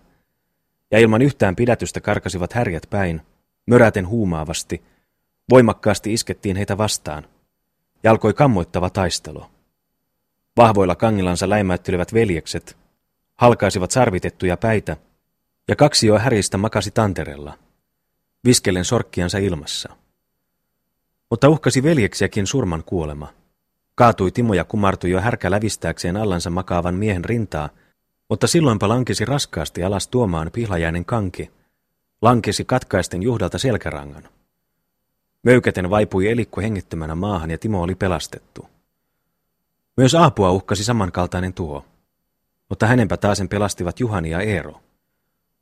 Ja ilman yhtään pidätystä karkasivat härjät päin, möräten huumaavasti, voimakkaasti iskettiin heitä vastaan, ja alkoi kammoittava taistelu. Vahvoilla kangilansa läimäyttelevät veljekset, halkaisivat sarvitettuja päitä, ja kaksi jo häristä makasi tanterella, viskellen sorkkiansa ilmassa. Mutta uhkasi veljeksiäkin surman kuolema. Kaatui Timo ja kumartui jo härkä lävistääkseen allansa makaavan miehen rintaa, mutta silloinpa lankesi raskaasti alas tuomaan pihlajäinen kanki, lankesi katkaisten juhdalta selkärangan. Möykäten vaipui elikko hengittömänä maahan ja Timo oli pelastettu. Myös Aapua uhkasi samankaltainen tuho, mutta hänenpä taasen pelastivat Juhani ja Eero.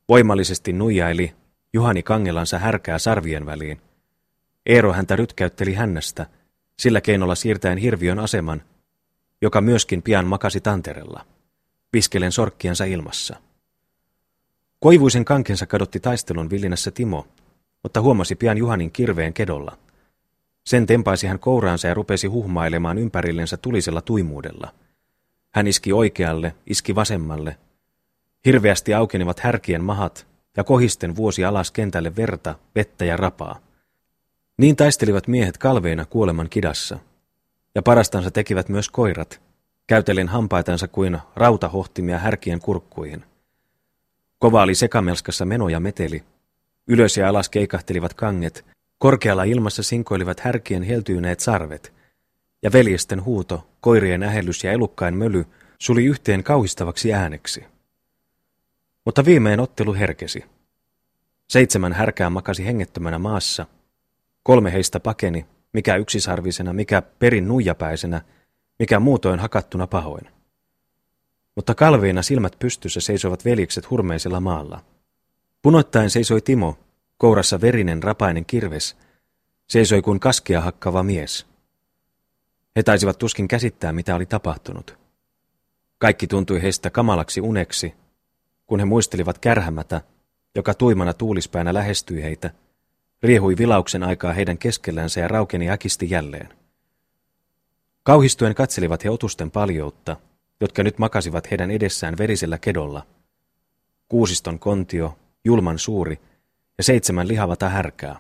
Voimallisesti nuijaili Juhani kangelansa härkää sarvien väliin. Eero häntä rytkäytteli hännästä, sillä keinolla siirtäen hirviön aseman, joka myöskin pian makasi tanterella, piskelen sorkkiansa ilmassa. Koivuisen kankensa kadotti taistelun villinässä Timo, mutta huomasi pian Juhanin kirveen kedolla. Sen tempaisi hän kouraansa ja rupesi huhmailemaan ympärillensä tulisella tuimuudella. Hän iski oikealle, iski vasemmalle. Hirveästi aukenivat härkien mahat, ja kohisten vuosi alas kentälle verta, vettä ja rapaa. Niin taistelivat miehet kalveina kuoleman kidassa. Ja parastansa tekivät myös koirat, käytellen hampaitansa kuin rautahohtimia härkien kurkkuihin. Kova oli sekamelskassa meno ja meteli. Ylös ja alas keikahtelivat kanget, korkealla ilmassa sinkoilivat härkien heltyyneet sarvet, ja veljesten huuto, koirien ähellys ja elukkain möly suli yhteen kauhistavaksi ääneksi. Mutta viimein ottelu herkesi. Seitsemän härkää makasi hengettömänä maassa. Kolme heistä pakeni, mikä yksisarvisena, mikä perin nuijapäisenä, mikä muutoin hakattuna pahoin. Mutta kalveina silmät pystyssä seisoivat veljekset hurmeisella maalla. Punoittain seisoi Timo, kourassa verinen rapainen kirves, seisoi kuin kaskea hakkava mies. He taisivat tuskin käsittää, mitä oli tapahtunut. Kaikki tuntui heistä kamalaksi uneksi, kun he muistelivat kärhämätä, joka tuimana tuulispäänä lähestyi heitä, riehui vilauksen aikaa heidän keskellänsä ja raukeni äkisti jälleen. Kauhistuen katselivat he otusten paljoutta, jotka nyt makasivat heidän edessään verisellä kedolla. Kuusiston kontio, julman suuri ja seitsemän lihavata härkää.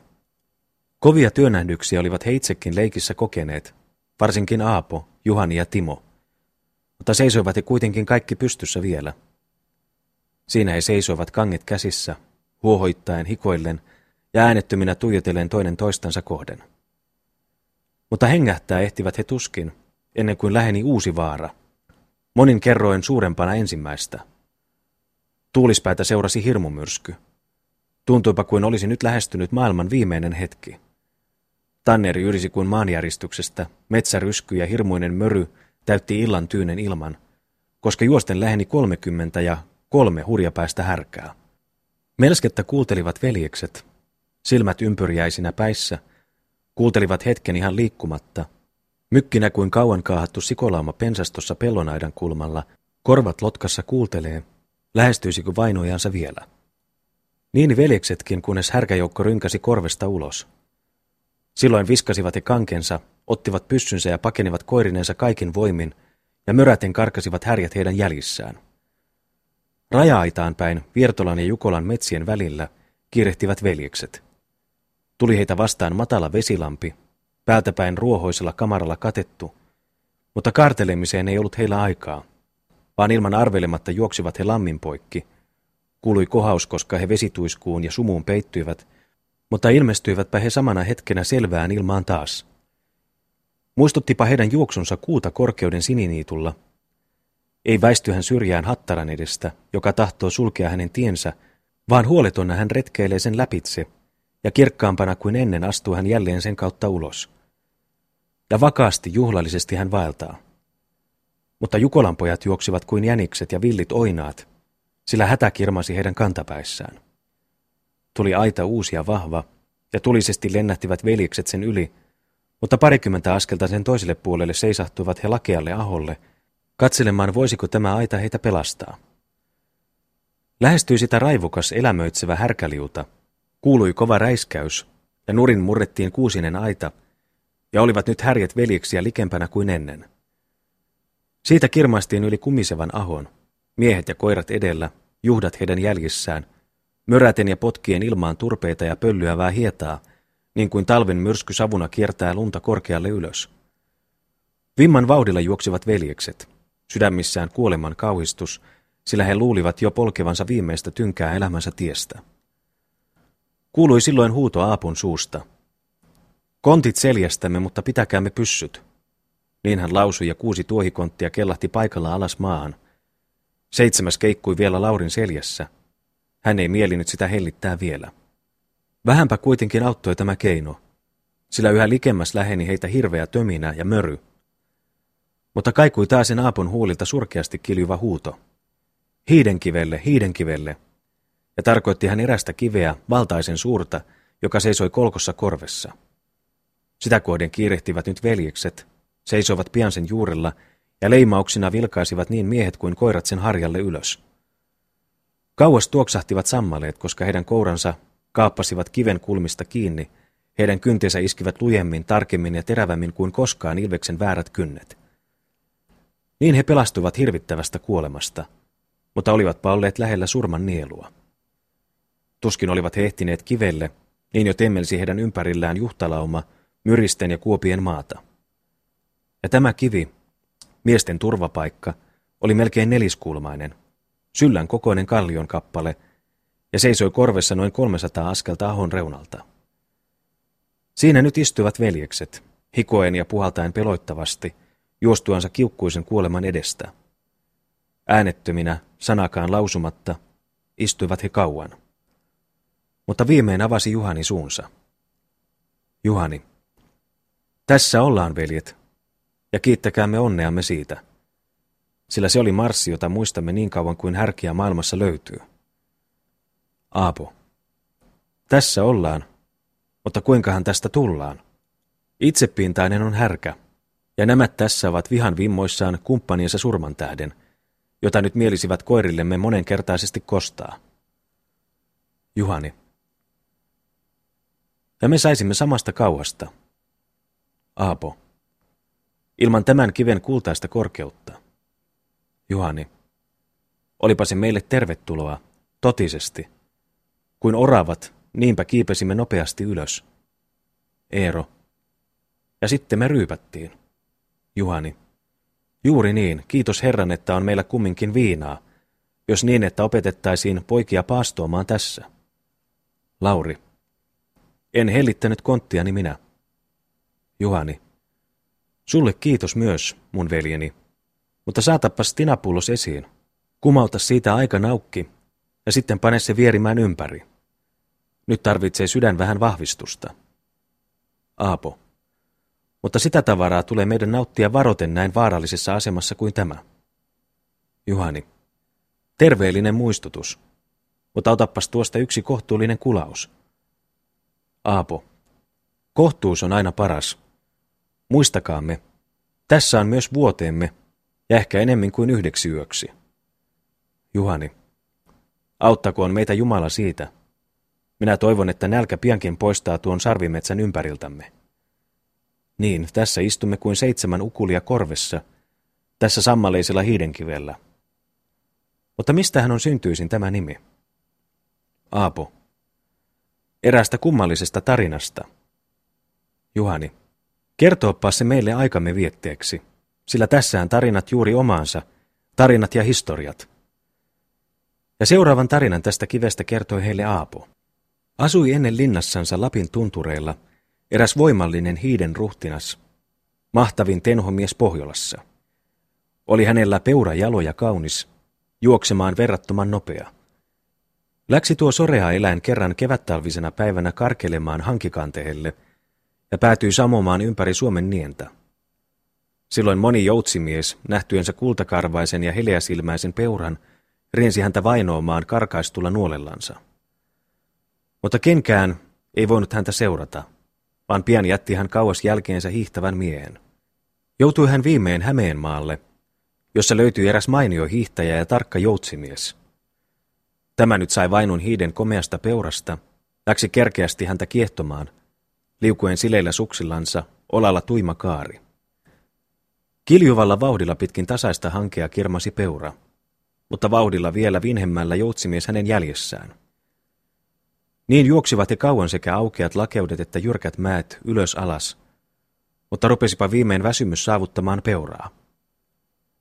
Kovia työnähdyksiä olivat he itsekin leikissä kokeneet, varsinkin Aapo, Juhani ja Timo. Mutta seisoivat he kuitenkin kaikki pystyssä vielä – Siinä he seisoivat kanget käsissä, huohoittaen, hikoillen ja äänettöminä tuijotellen toinen toistansa kohden. Mutta hengähtää ehtivät he tuskin, ennen kuin läheni uusi vaara, monin kerroin suurempana ensimmäistä. Tuulispäätä seurasi hirmumyrsky. Tuntuipa kuin olisi nyt lähestynyt maailman viimeinen hetki. Tanneri yrisi kuin maanjäristyksestä, metsärysky ja hirmuinen möry täytti illan tyynen ilman, koska juosten läheni kolmekymmentä ja kolme hurjapäistä härkää. Melskettä kuultelivat veljekset, silmät ympyrjäisinä päissä, kuultelivat hetken ihan liikkumatta, mykkinä kuin kauan kaahattu sikolauma pensastossa pellonaidan kulmalla, korvat lotkassa kuultelee, lähestyisikö vainojansa vielä. Niin veljeksetkin, kunnes härkäjoukko rynkäsi korvesta ulos. Silloin viskasivat he kankensa, ottivat pyssynsä ja pakenivat koirinensa kaikin voimin, ja möräten karkasivat härjät heidän jäljissään. Raja-aitaan päin Viertolan ja Jukolan metsien välillä kiirehtivät veljekset. Tuli heitä vastaan matala vesilampi, päältäpäin ruohoisella kamaralla katettu, mutta kaartelemiseen ei ollut heillä aikaa, vaan ilman arvelematta juoksivat he lammin poikki. Kuului kohaus, koska he vesituiskuun ja sumuun peittyivät, mutta ilmestyivätpä he samana hetkenä selvään ilmaan taas. Muistuttipa heidän juoksunsa kuuta korkeuden sininiitulla, ei väisty hän syrjään hattaran edestä, joka tahtoo sulkea hänen tiensä, vaan huoletonna hän retkeilee sen läpitse, ja kirkkaampana kuin ennen astuu hän jälleen sen kautta ulos. Ja vakaasti juhlallisesti hän vaeltaa. Mutta Jukolan pojat juoksivat kuin jänikset ja villit oinaat, sillä hätä kirmasi heidän kantapäissään. Tuli aita uusia vahva, ja tulisesti lennähtivät veljekset sen yli, mutta parikymmentä askelta sen toiselle puolelle seisahtuivat he lakealle aholle – katselemaan voisiko tämä aita heitä pelastaa. Lähestyi sitä raivokas elämöitsevä härkäliuta, kuului kova räiskäys, ja nurin murrettiin kuusinen aita, ja olivat nyt härjet veljeksiä likempänä kuin ennen. Siitä kirmaistiin yli kumisevan ahon, miehet ja koirat edellä, juhdat heidän jäljissään, möräten ja potkien ilmaan turpeita ja pöllyävää hietaa, niin kuin talven myrsky savuna kiertää lunta korkealle ylös. Vimman vauhdilla juoksivat veljekset, sydämissään kuoleman kauhistus, sillä he luulivat jo polkevansa viimeistä tynkää elämänsä tiestä. Kuului silloin huuto Aapun suusta. Kontit seljästämme, mutta pitäkäämme pyssyt. Niin hän lausui ja kuusi tuohikonttia kellahti paikalla alas maahan. Seitsemäs keikkui vielä Laurin seljässä. Hän ei mielinyt sitä hellittää vielä. Vähänpä kuitenkin auttoi tämä keino, sillä yhä likemmäs läheni heitä hirveä töminä ja möry. Mutta kaikui taas Aapun huulilta surkeasti kiljuva huuto. Hiidenkivelle, hiidenkivelle, ja tarkoitti hän erästä kiveä, valtaisen suurta, joka seisoi kolkossa korvessa. Sitä kohden kiirehtivät nyt veljekset, seisoivat pian sen juurella ja leimauksina vilkaisivat niin miehet kuin koirat sen harjalle ylös. Kauas tuoksahtivat sammaleet, koska heidän kouransa kaappasivat kiven kulmista kiinni, heidän kyntensä iskivät lujemmin, tarkemmin ja terävämmin kuin koskaan ilveksen väärät kynnet. Niin he pelastuvat hirvittävästä kuolemasta, mutta olivatpa olleet lähellä surman nielua. Tuskin olivat hehtineet kivelle, niin jo temmelsi heidän ympärillään juhtalauma, myristen ja kuopien maata. Ja tämä kivi, miesten turvapaikka, oli melkein neliskulmainen, syllän kokoinen kallion kappale, ja seisoi korvessa noin 300 askelta ahon reunalta. Siinä nyt istuivat veljekset, hikoen ja puhaltaen peloittavasti, juostuansa kiukkuisen kuoleman edestä. Äänettöminä, sanakaan lausumatta, istuivat he kauan. Mutta viimein avasi Juhani suunsa. Juhani, tässä ollaan, veljet, ja kiittäkäämme onneamme siitä. Sillä se oli marssi, jota muistamme niin kauan kuin härkiä maailmassa löytyy. Aapo. Tässä ollaan, mutta kuinkahan tästä tullaan? Itsepintainen on härkä, ja nämä tässä ovat vihan vimmoissaan kumppaniensa surman tähden, jota nyt mielisivät koirillemme monenkertaisesti kostaa. Juhani. Ja me saisimme samasta kauhasta. Aapo. Ilman tämän kiven kultaista korkeutta. Juhani. Olipa se meille tervetuloa, totisesti. Kuin oravat, niinpä kiipesimme nopeasti ylös. Eero. Ja sitten me ryypättiin. Juhani. Juuri niin, kiitos Herran, että on meillä kumminkin viinaa, jos niin, että opetettaisiin poikia paastoamaan tässä. Lauri. En hellittänyt konttiani minä. Juhani. Sulle kiitos myös, mun veljeni. Mutta saatapas tinapullos esiin. Kumauta siitä aika naukki, ja sitten pane se vierimään ympäri. Nyt tarvitsee sydän vähän vahvistusta. Aapo. Mutta sitä tavaraa tulee meidän nauttia varoten näin vaarallisessa asemassa kuin tämä. Juhani. Terveellinen muistutus. Mutta otappas tuosta yksi kohtuullinen kulaus. Aapo. Kohtuus on aina paras. Muistakaamme, tässä on myös vuoteemme, ja ehkä enemmän kuin yhdeksi yöksi. Juhani. Auttakoon meitä Jumala siitä. Minä toivon, että nälkä piankin poistaa tuon sarvimetsän ympäriltämme. Niin, tässä istumme kuin seitsemän ukulia korvessa, tässä sammaleisella hiidenkivellä. Mutta mistähän on syntyisin tämä nimi? Aapo. Erästä kummallisesta tarinasta. Juhani. Kertooppa se meille aikamme vietteeksi, sillä tässään tarinat juuri omaansa, tarinat ja historiat. Ja seuraavan tarinan tästä kivestä kertoi heille Aapo. Asui ennen linnassansa Lapin tuntureilla eräs voimallinen hiiden ruhtinas, mahtavin tenhomies Pohjolassa. Oli hänellä peura jalo ja kaunis, juoksemaan verrattoman nopea. Läksi tuo sorea eläin kerran kevättalvisena päivänä karkelemaan hankikanteelle – ja päätyi samomaan ympäri Suomen nientä. Silloin moni joutsimies, nähtyensä kultakarvaisen ja heleäsilmäisen peuran, riensi häntä vainoamaan karkaistulla nuolellansa. Mutta kenkään ei voinut häntä seurata, vaan pian jätti hän kauas jälkeensä hiihtävän miehen. Joutui hän viimein Hämeenmaalle, jossa löytyi eräs mainio hiihtäjä ja tarkka joutsimies. Tämä nyt sai vainun hiiden komeasta peurasta, läksi kerkeästi häntä kiehtomaan – liukuen sileillä suksillansa, olalla tuima kaari. Kiljuvalla vauhdilla pitkin tasaista hankea kirmasi peura, mutta vauhdilla vielä vinhemmällä joutsimies hänen jäljessään. Niin juoksivat he kauan sekä aukeat lakeudet että jyrkät mäet ylös alas, mutta rupesipa viimein väsymys saavuttamaan peuraa.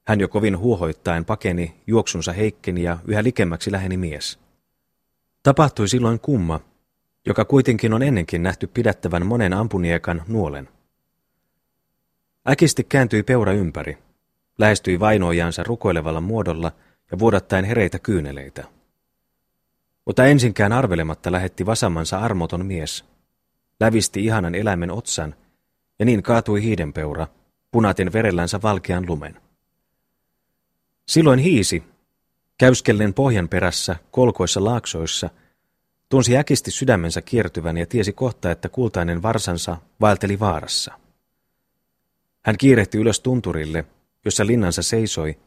Hän jo kovin huohoittain pakeni, juoksunsa heikkeni ja yhä likemmäksi läheni mies. Tapahtui silloin kumma, joka kuitenkin on ennenkin nähty pidättävän monen ampuniekan nuolen. Äkisti kääntyi peura ympäri, lähestyi vainoijansa rukoilevalla muodolla ja vuodattaen hereitä kyyneleitä. Mutta ensinkään arvelematta lähetti vasammansa armoton mies, lävisti ihanan eläimen otsan ja niin kaatui hiidenpeura, punaten verellänsä valkean lumen. Silloin hiisi, käyskellen pohjan perässä, kolkoissa laaksoissa, tunsi äkisti sydämensä kiertyvän ja tiesi kohta, että kultainen varsansa vaelteli vaarassa. Hän kiirehti ylös tunturille, jossa linnansa seisoi,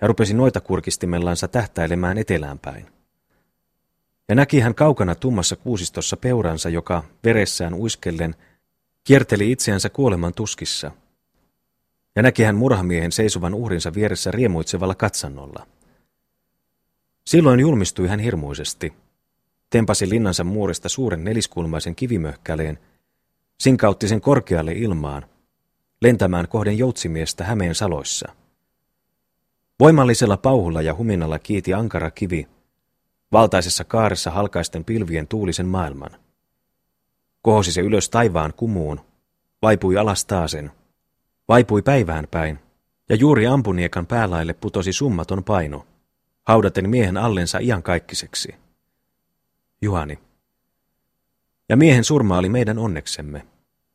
ja rupesi noita kurkistimellansa tähtäilemään etelään päin. Ja näki hän kaukana tummassa kuusistossa peuransa, joka veressään uiskellen kierteli itseänsä kuoleman tuskissa – ja näki hän murhamiehen seisovan uhrinsa vieressä riemuitsevalla katsannolla. Silloin julmistui hän hirmuisesti, tempasi linnansa muurista suuren neliskulmaisen kivimöhkäleen, sinkautti sen korkealle ilmaan, lentämään kohden joutsimiestä Hämeen saloissa. Voimallisella pauhulla ja huminalla kiiti ankara kivi, valtaisessa kaaressa halkaisten pilvien tuulisen maailman. Kohosi se ylös taivaan kumuun, vaipui alas taasen – Vaipui päivään päin, ja juuri ampuniekan päälaille putosi summaton paino, haudaten miehen allensa iankaikkiseksi. Juhani. Ja miehen surma oli meidän onneksemme.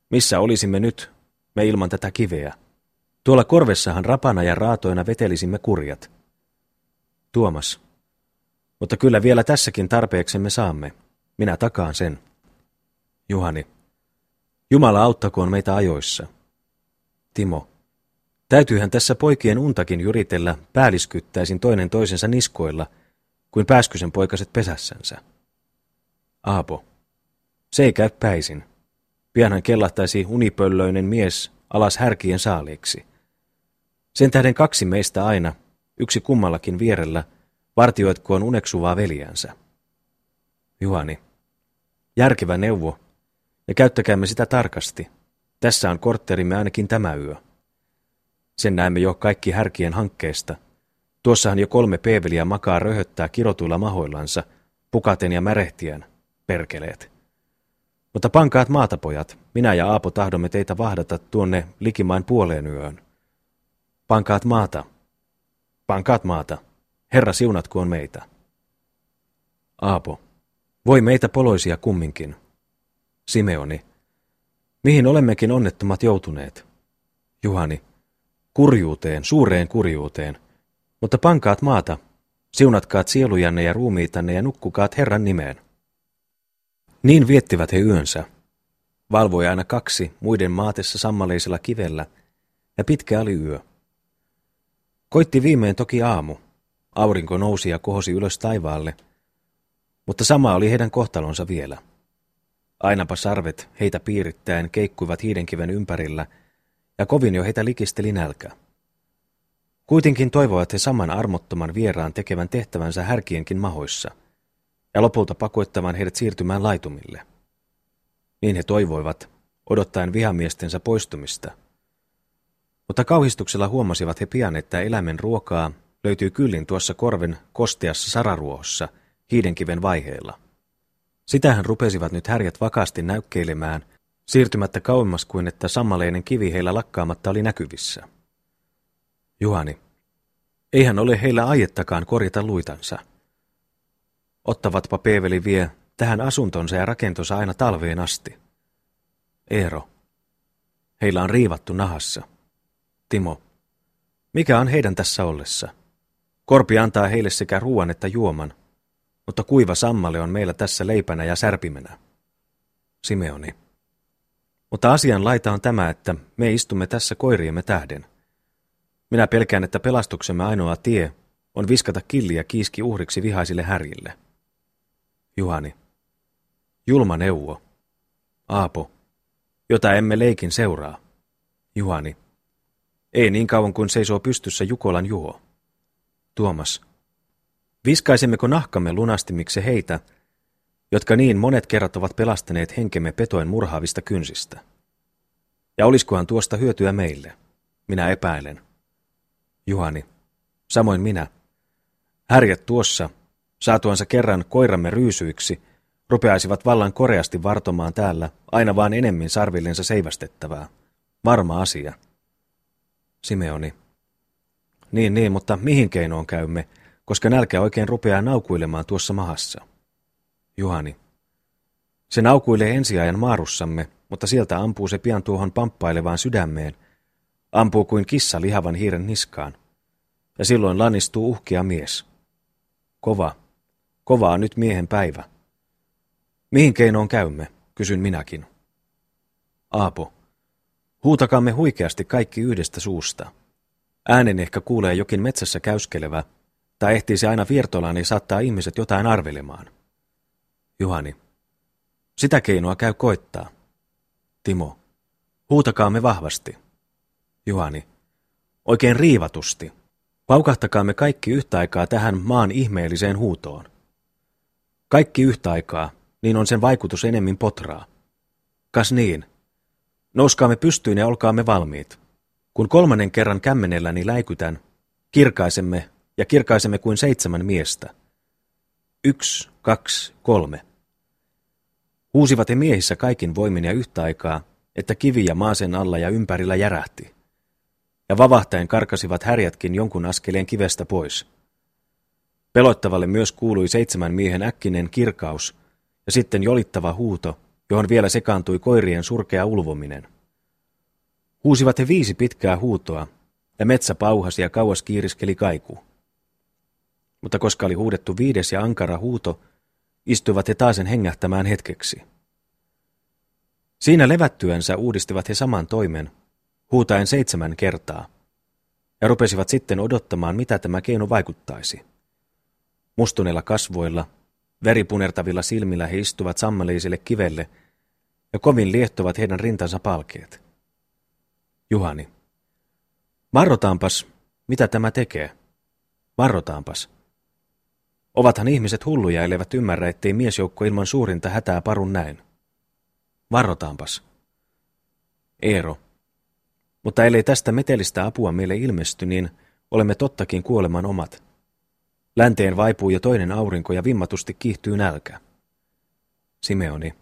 Missä olisimme nyt, me ilman tätä kiveä? Tuolla korvessahan rapana ja raatoina vetelisimme kurjat. Tuomas. Mutta kyllä vielä tässäkin tarpeeksemme saamme. Minä takaan sen. Juhani. Jumala auttakoon meitä ajoissa. Timo. Täytyyhän tässä poikien untakin juritella päälliskyttäisin toinen toisensa niskoilla, kuin pääskysen poikaset pesässänsä. Aapo. Se ei käy päisin. Pianhan kellahtaisi unipöllöinen mies alas härkien saaliiksi. Sen tähden kaksi meistä aina, yksi kummallakin vierellä, vartioitkoon uneksuvaa veljänsä. Juhani. Järkevä neuvo, ja käyttäkäämme sitä tarkasti. Tässä on kortterimme ainakin tämä yö. Sen näemme jo kaikki härkien hankkeesta. Tuossahan jo kolme peeveliä makaa röhöttää kirotuilla mahoillansa, pukaten ja märehtien, perkeleet. Mutta pankaat maatapojat, minä ja Aapo tahdomme teitä vahdata tuonne likimain puoleen yöön. Pankaat maata. Pankaat maata. Herra siunatkoon meitä. Aapo. Voi meitä poloisia kumminkin. Simeoni. Mihin olemmekin onnettomat joutuneet? Juhani, kurjuuteen, suureen kurjuuteen. Mutta pankaat maata, siunatkaat sielujanne ja ruumiitanne ja nukkukaat Herran nimeen. Niin viettivät he yönsä. Valvoi aina kaksi muiden maatessa sammaleisella kivellä, ja pitkä oli yö. Koitti viimein toki aamu. Aurinko nousi ja kohosi ylös taivaalle, mutta sama oli heidän kohtalonsa vielä. Ainapa sarvet heitä piirittäen keikkuivat hiidenkiven ympärillä, ja kovin jo heitä likisteli nälkä. Kuitenkin toivovat he saman armottoman vieraan tekevän tehtävänsä härkienkin mahoissa, ja lopulta pakoittavan heidät siirtymään laitumille. Niin he toivoivat, odottaen vihamiestensä poistumista. Mutta kauhistuksella huomasivat he pian, että eläimen ruokaa löytyy kyllin tuossa korven kosteassa sararuohossa hiidenkiven vaiheella – Sitähän rupesivat nyt härjät vakaasti näykkeilemään, siirtymättä kauemmas kuin että sammaleinen kivi heillä lakkaamatta oli näkyvissä. Juhani, eihän ole heillä aiettakaan korjata luitansa. Ottavatpa Peeveli vie tähän asuntonsa ja rakentonsa aina talveen asti. Eero, heillä on riivattu nahassa. Timo, mikä on heidän tässä ollessa? Korpi antaa heille sekä ruoan että juoman, mutta kuiva sammale on meillä tässä leipänä ja särpimenä. Simeoni. Mutta asian laita on tämä, että me istumme tässä koiriemme tähden. Minä pelkään, että pelastuksemme ainoa tie on viskata killi ja kiiski uhriksi vihaisille härjille. Juhani. Julma neuvo. Aapo. Jota emme leikin seuraa. Juhani. Ei niin kauan kuin seisoo pystyssä Jukolan Juho. Tuomas. Viskaisimmeko nahkamme lunastimiksi heitä, jotka niin monet kerrat ovat pelastaneet henkemme petoen murhaavista kynsistä? Ja oliskohan tuosta hyötyä meille? Minä epäilen. Juhani. Samoin minä. Härjät tuossa, saatuansa kerran koiramme ryysyiksi, rupeaisivat vallan koreasti vartomaan täällä aina vaan enemmän sarvillensa seivästettävää. Varma asia. Simeoni. Niin, niin, mutta mihin keinoon käymme, koska nälkä oikein rupeaa naukuilemaan tuossa mahassa? Juhani. Se naukuilee ensiajan maarussamme, mutta sieltä ampuu se pian tuohon pamppailevaan sydämeen. Ampuu kuin kissa lihavan hiiren niskaan. Ja silloin lannistuu uhkia mies. Kova. Kova on nyt miehen päivä. Mihin keinoon käymme, kysyn minäkin. Aapo. Huutakaamme huikeasti kaikki yhdestä suusta. Äänen ehkä kuulee jokin metsässä käyskelevä, tai ehtii se aina viertolaan niin saattaa ihmiset jotain arvelemaan. Juhani. Sitä keinoa käy koittaa. Timo. Huutakaamme vahvasti. Juhani. Oikein riivatusti. Paukahtakaamme kaikki yhtä aikaa tähän maan ihmeelliseen huutoon. Kaikki yhtä aikaa, niin on sen vaikutus enemmän potraa. Kas niin. Nouskaamme pystyyn ja olkaamme valmiit. Kun kolmannen kerran kämmenelläni läikytän, kirkaisemme ja kirkaisemme kuin seitsemän miestä. Yksi, kaksi, kolme. Huusivat he miehissä kaikin voimin ja yhtä aikaa, että kivi ja maasen alla ja ympärillä järähti. Ja vavahtaen karkasivat härjätkin jonkun askeleen kivestä pois. Pelottavalle myös kuului seitsemän miehen äkkinen kirkaus ja sitten jolittava huuto, johon vielä sekaantui koirien surkea ulvominen. Huusivat he viisi pitkää huutoa, ja metsä pauhasi ja kauas kiiriskeli kaiku. Mutta koska oli huudettu viides ja ankara huuto, istuivat he taasen hengähtämään hetkeksi. Siinä levättyänsä uudistivat he saman toimen, huutaen seitsemän kertaa, ja rupesivat sitten odottamaan, mitä tämä keino vaikuttaisi. Mustuneilla kasvoilla, veripunertavilla silmillä he istuvat sammaleiselle kivelle, ja kovin liehtovat heidän rintansa palkeet. Juhani. Varrotaanpas, mitä tämä tekee. Varrotaanpas. Ovathan ihmiset hulluja, elevät ymmärrä, ettei miesjoukko ilman suurinta hätää parun näin. Varrotaanpas. Eero. Mutta ellei tästä metelistä apua meille ilmesty, niin olemme tottakin kuoleman omat. Länteen vaipuu jo toinen aurinko ja vimmatusti kiihtyy nälkä. Simeoni.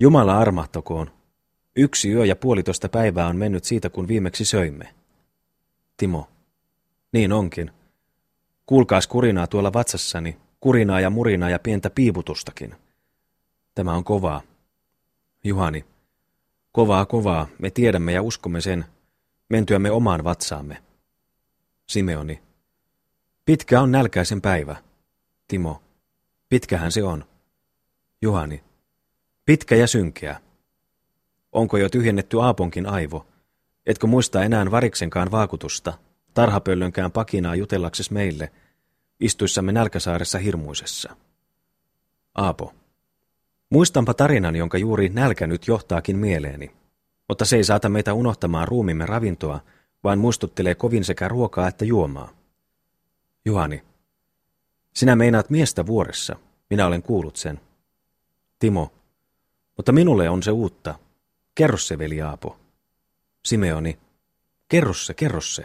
Jumala armahtokoon. Yksi yö ja puolitoista päivää on mennyt siitä, kun viimeksi söimme. Timo. Niin onkin. Kuulkaas kurinaa tuolla vatsassani, kurinaa ja murinaa ja pientä piiputustakin. Tämä on kovaa. Juhani. Kovaa, kovaa, me tiedämme ja uskomme sen, mentyämme omaan vatsaamme. Simeoni. Pitkä on nälkäisen päivä. Timo. Pitkähän se on. Juhani. Pitkä ja synkeä. Onko jo tyhjennetty Aaponkin aivo? Etkö muista enää variksenkaan vaakutusta, tarhapöllönkään pakinaa jutellakses meille, istuissamme nälkäsaaressa hirmuisessa? Aapo. Muistanpa tarinan, jonka juuri nälkä nyt johtaakin mieleeni. Mutta se ei saata meitä unohtamaan ruumimme ravintoa, vaan muistuttelee kovin sekä ruokaa että juomaa. Juhani. Sinä meinaat miestä vuoressa. Minä olen kuullut sen. Timo. Mutta minulle on se uutta. Kerro se, veli Aapo. Simeoni. Kerro se, kerro se.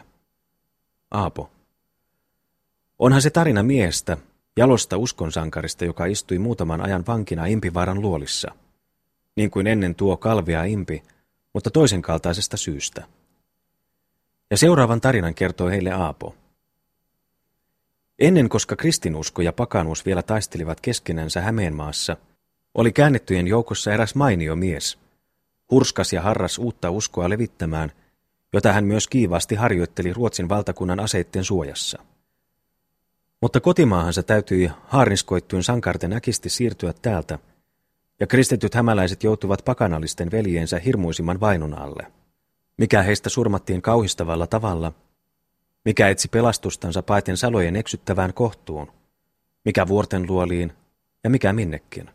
Aapo. Onhan se tarina miehestä, jalosta uskonsankarista, joka istui muutaman ajan vankina Impivaaran luolissa. Niin kuin ennen tuo kalvia Impi, mutta toisen kaltaisesta syystä. Ja seuraavan tarinan kertoi heille Aapo. Ennen koska kristinusko ja pakanuus vielä taistelivat keskenänsä Hämeenmaassa, oli käännettyjen joukossa eräs mainio mies, hurskas ja harras uutta uskoa levittämään, jota hän myös kiivaasti harjoitteli Ruotsin valtakunnan aseitten suojassa. Mutta kotimaahansa täytyi haarniskoittuin sankarten äkisti siirtyä täältä, ja kristityt hämäläiset joutuvat pakanallisten veljeensä hirmuisimman vainon alle. Mikä heistä surmattiin kauhistavalla tavalla, mikä etsi pelastustansa paiten salojen eksyttävään kohtuun, mikä vuorten luoliin ja mikä minnekin.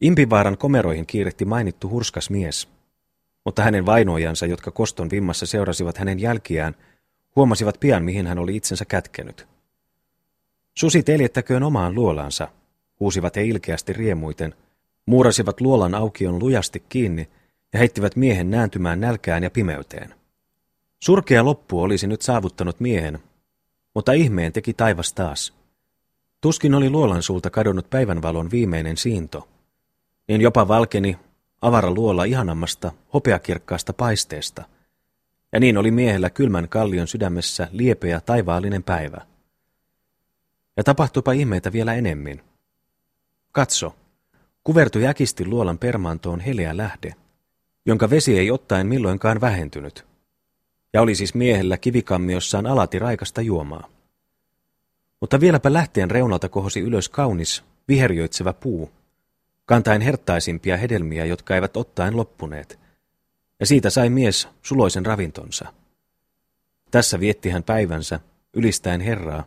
Impivaaran komeroihin kiirehti mainittu hurskas mies, mutta hänen vainoijansa, jotka koston vimmassa seurasivat hänen jälkiään, huomasivat pian, mihin hän oli itsensä kätkenyt. Susi teljettäköön omaan luolaansa, huusivat he ilkeästi riemuiten, muurasivat luolan aukion lujasti kiinni ja heittivät miehen nääntymään nälkään ja pimeyteen. Surkea loppu olisi nyt saavuttanut miehen, mutta ihmeen teki taivas taas. Tuskin oli luolan suulta kadonnut päivänvalon viimeinen siinto, niin jopa valkeni avara luola ihanammasta, hopeakirkkaasta paisteesta, ja niin oli miehellä kylmän kallion sydämessä liepeä taivaallinen päivä. Ja tapahtuipa ihmeitä vielä enemmän. Katso, kuvertui äkisti luolan permantoon heleä lähde, jonka vesi ei ottaen milloinkaan vähentynyt, ja oli siis miehellä kivikammiossaan alati raikasta juomaa. Mutta vieläpä lähteen reunalta kohosi ylös kaunis, viherjöitsevä puu, kantaen herttaisimpia hedelmiä, jotka eivät ottaen loppuneet, ja siitä sai mies suloisen ravintonsa. Tässä vietti hän päivänsä, ylistäen Herraa.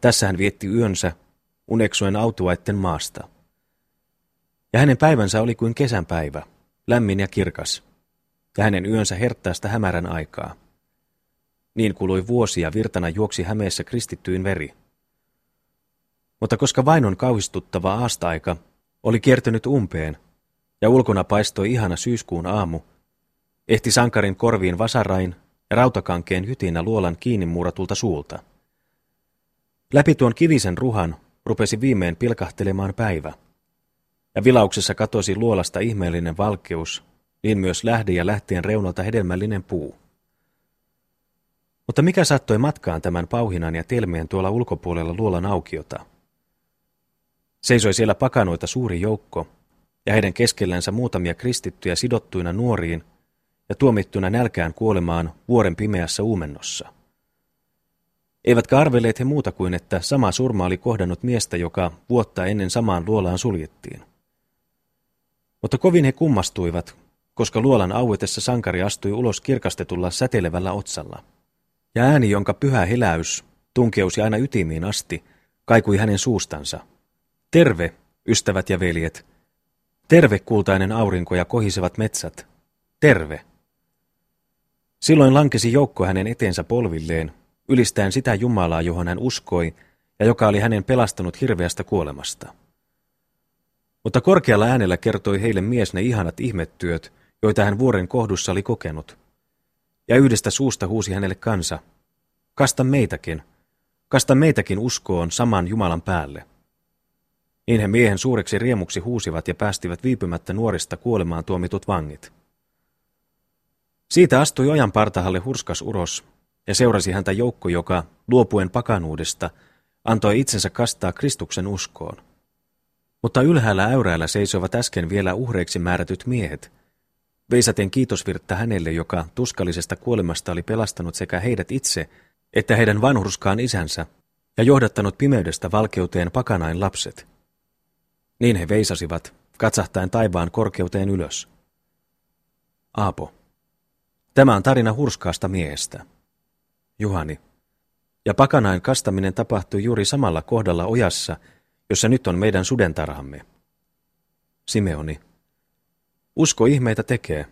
Tässä hän vietti yönsä, uneksuen autuaitten maasta. Ja hänen päivänsä oli kuin kesän päivä, lämmin ja kirkas, ja hänen yönsä herttaista hämärän aikaa. Niin kului vuosia virtana juoksi hämeessä kristittyin veri. Mutta koska vainon kauhistuttava aastaika oli kiertynyt umpeen, ja ulkona paistoi ihana syyskuun aamu, ehti sankarin korviin vasarain ja rautakankeen hytinä luolan kiinni muuratulta suulta. Läpi tuon kivisen ruhan rupesi viimein pilkahtelemaan päivä, ja vilauksessa katosi luolasta ihmeellinen valkeus, niin myös lähde ja lähtien reunalta hedelmällinen puu. Mutta mikä saattoi matkaan tämän pauhinan ja telmeen tuolla ulkopuolella luolan aukiota? Seisoi siellä pakanoita suuri joukko, ja heidän keskellänsä muutamia kristittyjä sidottuina nuoriin ja tuomittuna nälkään kuolemaan vuoren pimeässä uumennossa. Eivätkä arvelleet he muuta kuin, että sama surma oli kohdannut miestä, joka vuotta ennen samaan luolaan suljettiin. Mutta kovin he kummastuivat, koska luolan auetessa sankari astui ulos kirkastetulla säteilevällä otsalla. Ja ääni, jonka pyhä heläys tunkeusi aina ytimiin asti, kaikui hänen suustansa – Terve, ystävät ja veljet. Terve kultainen aurinko ja kohisevat metsät. Terve. Silloin lankesi joukko hänen eteensä polvilleen, ylistäen sitä Jumalaa, johon hän uskoi ja joka oli hänen pelastanut hirveästä kuolemasta. Mutta korkealla äänellä kertoi heille mies ne ihanat ihmettyöt, joita hän vuoren kohdussa oli kokenut. Ja yhdestä suusta huusi hänelle kansa, kasta meitäkin, kasta meitäkin uskoon saman Jumalan päälle. Niin he miehen suureksi riemuksi huusivat ja päästivät viipymättä nuorista kuolemaan tuomitut vangit. Siitä astui ojan partahalle hurskas uros ja seurasi häntä joukko, joka, luopuen pakanuudesta, antoi itsensä kastaa Kristuksen uskoon. Mutta ylhäällä äyräällä seisoivat äsken vielä uhreiksi määrätyt miehet, veisaten kiitosvirttä hänelle, joka tuskallisesta kuolemasta oli pelastanut sekä heidät itse, että heidän vanhurskaan isänsä, ja johdattanut pimeydestä valkeuteen pakanain lapset. Niin he veisasivat, katsahtaen taivaan korkeuteen ylös. Aapo. Tämä on tarina hurskaasta miehestä. Juhani. Ja pakanain kastaminen tapahtui juuri samalla kohdalla ojassa, jossa nyt on meidän sudentarhamme. Simeoni. Usko ihmeitä tekee.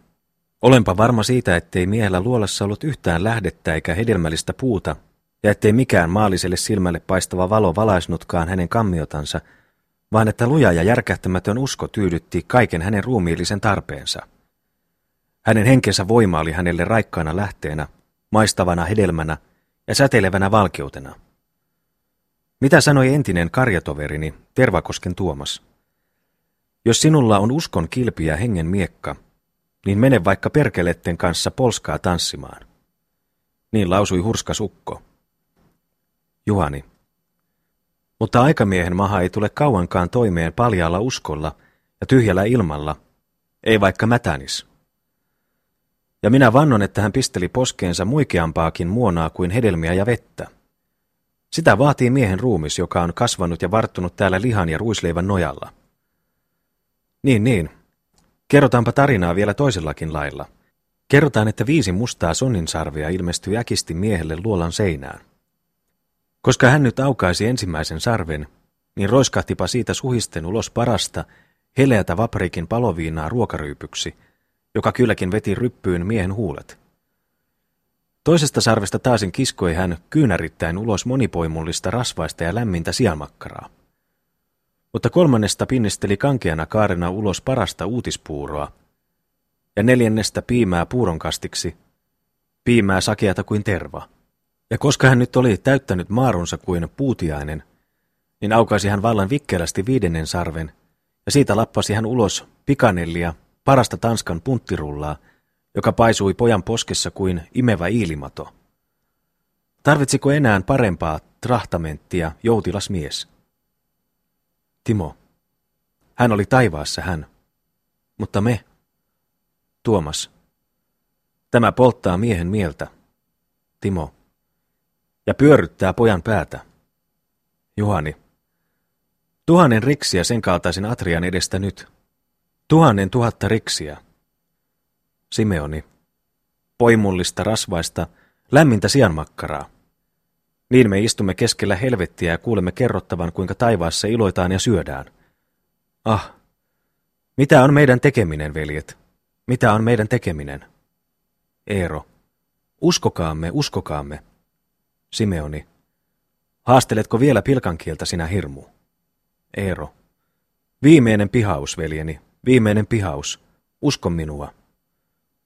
Olenpa varma siitä, ettei miehellä luolassa ollut yhtään lähdettä eikä hedelmällistä puuta, ja ettei mikään maalliselle silmälle paistava valo valaisnutkaan hänen kammiotansa – vaan että luja ja järkähtämätön usko tyydytti kaiken hänen ruumiillisen tarpeensa. Hänen henkensä voima oli hänelle raikkaana lähteenä, maistavana hedelmänä ja säteilevänä valkeutena. Mitä sanoi entinen karjatoverini, Tervakosken Tuomas? Jos sinulla on uskon kilpiä hengen miekka, niin mene vaikka perkeletten kanssa polskaa tanssimaan. Niin lausui hurskas ukko. Juhani, mutta aikamiehen maha ei tule kauankaan toimeen paljalla uskolla ja tyhjällä ilmalla, ei vaikka mätänis. Ja minä vannon, että hän pisteli poskeensa muikeampaakin muonaa kuin hedelmiä ja vettä. Sitä vaatii miehen ruumis, joka on kasvanut ja varttunut täällä lihan ja ruisleivän nojalla. Niin, niin. Kerrotaanpa tarinaa vielä toisellakin lailla. Kerrotaan, että viisi mustaa sonninsarvia ilmestyi äkisti miehelle luolan seinään. Koska hän nyt aukaisi ensimmäisen sarven, niin roiskahtipa siitä suhisten ulos parasta, heleätä vaprikin paloviinaa ruokaryypyksi, joka kylläkin veti ryppyyn miehen huulet. Toisesta sarvesta taasin kiskoi hän kyynärittäin ulos monipoimullista rasvaista ja lämmintä sianmakkaraa. Mutta kolmannesta pinnisteli kankeana kaarena ulos parasta uutispuuroa, ja neljännestä piimää puuronkastiksi, piimää sakeata kuin terva. Ja koska hän nyt oli täyttänyt maarunsa kuin puutiainen, niin aukaisi hän vallan vikkelästi viidennen sarven, ja siitä lappasi hän ulos pikanellia, parasta Tanskan punttirullaa, joka paisui pojan poskessa kuin imevä iilimato. Tarvitsiko enää parempaa trahtamenttia joutilas mies? Timo. Hän oli taivaassa hän. Mutta me. Tuomas. Tämä polttaa miehen mieltä. Timo. Ja pyörryttää pojan päätä. Juhani. Tuhannen riksiä sen kaltaisen Atrian edestä nyt. Tuhannen tuhatta riksiä. Simeoni. Poimullista rasvaista, lämmintä sianmakkaraa. Niin me istumme keskellä helvettiä ja kuulemme kerrottavan, kuinka taivaassa iloitaan ja syödään. Ah, mitä on meidän tekeminen, veljet? Mitä on meidän tekeminen? Eero. Uskokaamme, uskokaamme. Simeoni. Haasteletko vielä pilkankieltä sinä hirmu? Eero. Viimeinen pihaus, veljeni, viimeinen pihaus. Usko minua.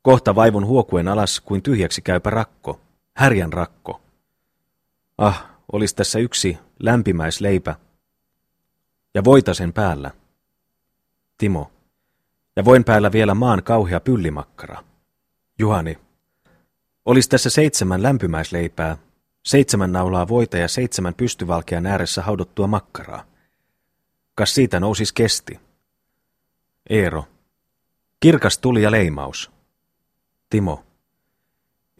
Kohta vaivun huokuen alas kuin tyhjäksi käypä rakko, härjän rakko. Ah, olisi tässä yksi lämpimäisleipä. Ja voita sen päällä. Timo. Ja voin päällä vielä maan kauhea pyllimakkara. Juhani. Olis tässä seitsemän lämpimäisleipää, seitsemän naulaa voita ja seitsemän pystyvalkean ääressä haudottua makkaraa. Kas siitä nousis kesti. Eero. Kirkas tuli ja leimaus. Timo.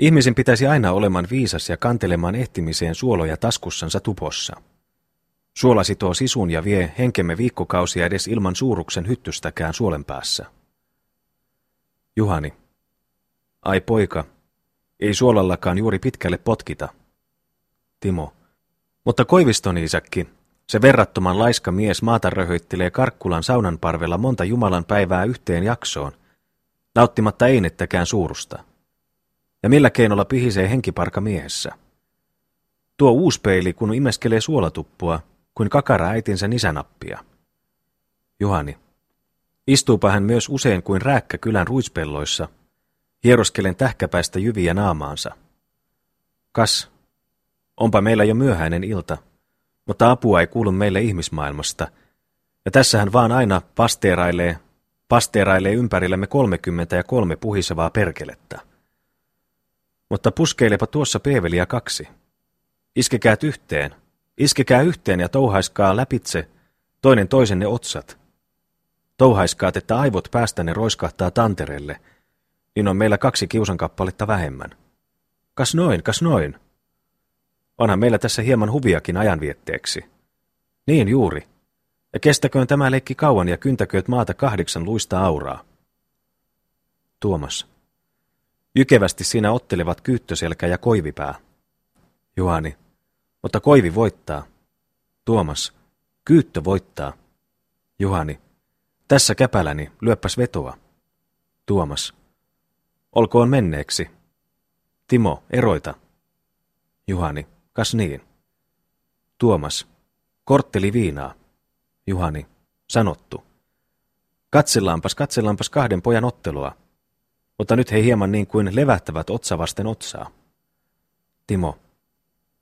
Ihmisen pitäisi aina olemaan viisas ja kantelemaan ehtimiseen suoloja taskussansa tupossa. Suola sitoo sisun ja vie henkemme viikkokausia edes ilman suuruksen hyttystäkään suolen päässä. Juhani. Ai poika, ei suolallakaan juuri pitkälle potkita. Timo. Mutta Koiviston isäkki, se verrattoman laiska mies maata röhöittelee Karkkulan saunan parvella monta Jumalan päivää yhteen jaksoon, nauttimatta einettäkään suurusta. Ja millä keinolla pihisee henkiparka miehessä? Tuo uuspeili, kun imeskelee suolatuppua, kuin kakara äitinsä nisänappia. Juhani. Istuupa hän myös usein kuin rääkkä kylän ruispelloissa, hieroskelen tähkäpäistä jyviä naamaansa. Kas, onpa meillä jo myöhäinen ilta, mutta apua ei kuulu meille ihmismaailmasta, ja tässähän vaan aina pasteerailee, pasteerailee ympärillämme kolmekymmentä ja kolme puhisevaa perkelettä. Mutta puskeilepa tuossa peeveliä kaksi. Iskekäät yhteen, iskekää yhteen ja touhaiskaa läpitse toinen toisenne otsat. Touhaiskaat, että aivot päästänne roiskahtaa tantereelle, niin on meillä kaksi kiusankappaletta vähemmän. Kas noin, kas noin. Onhan meillä tässä hieman huviakin ajanvietteeksi. Niin juuri. Ja kestäköön tämä leikki kauan ja kyntäkööt maata kahdeksan luista auraa. Tuomas. Jykevästi siinä ottelevat kyyttöselkä ja koivipää. Juhani. Mutta koivi voittaa. Tuomas. Kyyttö voittaa. Juhani. Tässä käpäläni, lyöppäs vetoa. Tuomas. Olkoon menneeksi. Timo, eroita. Juhani. Kas niin. Tuomas. Kortteli viinaa. Juhani. Sanottu. Katsellaanpas, katsellaanpas kahden pojan ottelua. Mutta nyt he hieman niin kuin levähtävät otsa vasten otsaa. Timo.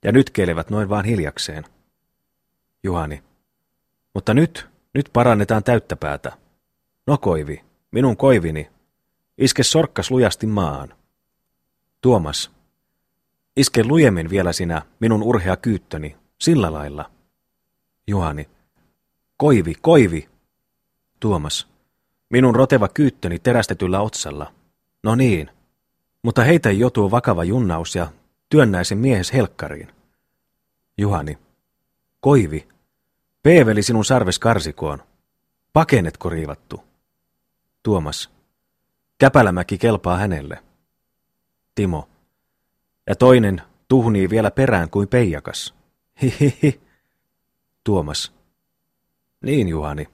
Ja nyt keilevät noin vaan hiljakseen. Juhani. Mutta nyt, nyt parannetaan täyttäpäätä. No koivi, minun koivini. Iske sorkkas lujasti maahan. Tuomas. Iske lujemmin vielä sinä, minun urhea kyyttöni, sillä lailla. Juhani. Koivi, koivi. Tuomas. Minun roteva kyyttöni terästetyllä otsalla. No niin. Mutta heitä jo tuo vakava junnaus ja työnnäisen miehes helkkariin. Juhani. Koivi. Peeveli sinun sarves karsikoon. Pakenetko riivattu? Tuomas. Käpälämäki kelpaa hänelle. Timo. Ja toinen tuhnii vielä perään kuin peijakas. Hihihi. Tuomas. Niin, Juhani.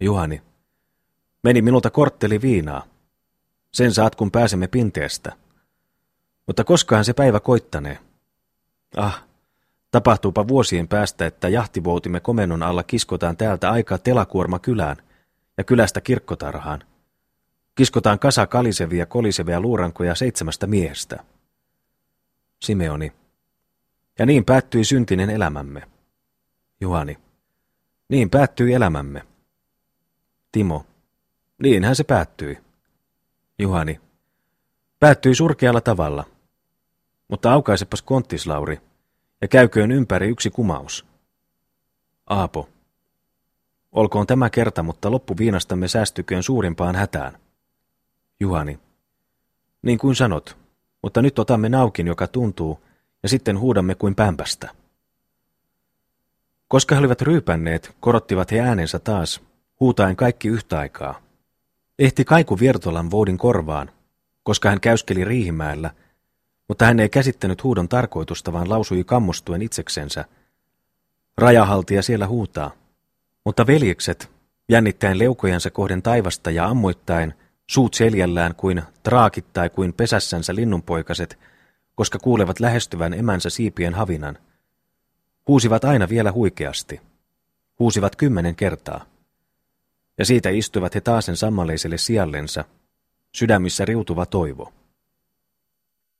Juhani. Meni minulta kortteli viinaa. Sen saat, kun pääsemme pinteestä. Mutta koskahan se päivä koittanee? Ah, tapahtuupa vuosien päästä, että jahtivoutimme komennon alla kiskotaan täältä aika telakuorma kylään ja kylästä kirkkotarhaan. Kiskotaan kasa kalisevia kolisevia luurankoja seitsemästä miehestä. Simeoni. Ja niin päättyi syntinen elämämme. Juhani. Niin päättyi elämämme. Timo. Niinhän se päättyi. Juhani. Päättyi surkealla tavalla. Mutta aukaisepas konttislauri ja käyköön ympäri yksi kumaus. Aapo. Olkoon tämä kerta, mutta loppuviinastamme säästyköön suurimpaan hätään. Juhani. Niin kuin sanot, mutta nyt otamme naukin, joka tuntuu, ja sitten huudamme kuin pämpästä. Koska he olivat ryypänneet, korottivat he äänensä taas, huutaen kaikki yhtä aikaa. Ehti kaiku Viertolan voudin korvaan, koska hän käyskeli Riihimäellä, mutta hän ei käsittänyt huudon tarkoitusta, vaan lausui kammostuen itseksensä. Rajahaltija siellä huutaa. Mutta veljekset, jännittäen leukojansa kohden taivasta ja ammoittain, suut seljällään kuin traakit tai kuin pesässänsä linnunpoikaset, koska kuulevat lähestyvän emänsä siipien havinan. Huusivat aina vielä huikeasti. Huusivat kymmenen kertaa. Ja siitä istuivat he taasen sammalleiselle sijallensa, sydämissä riutuva toivo.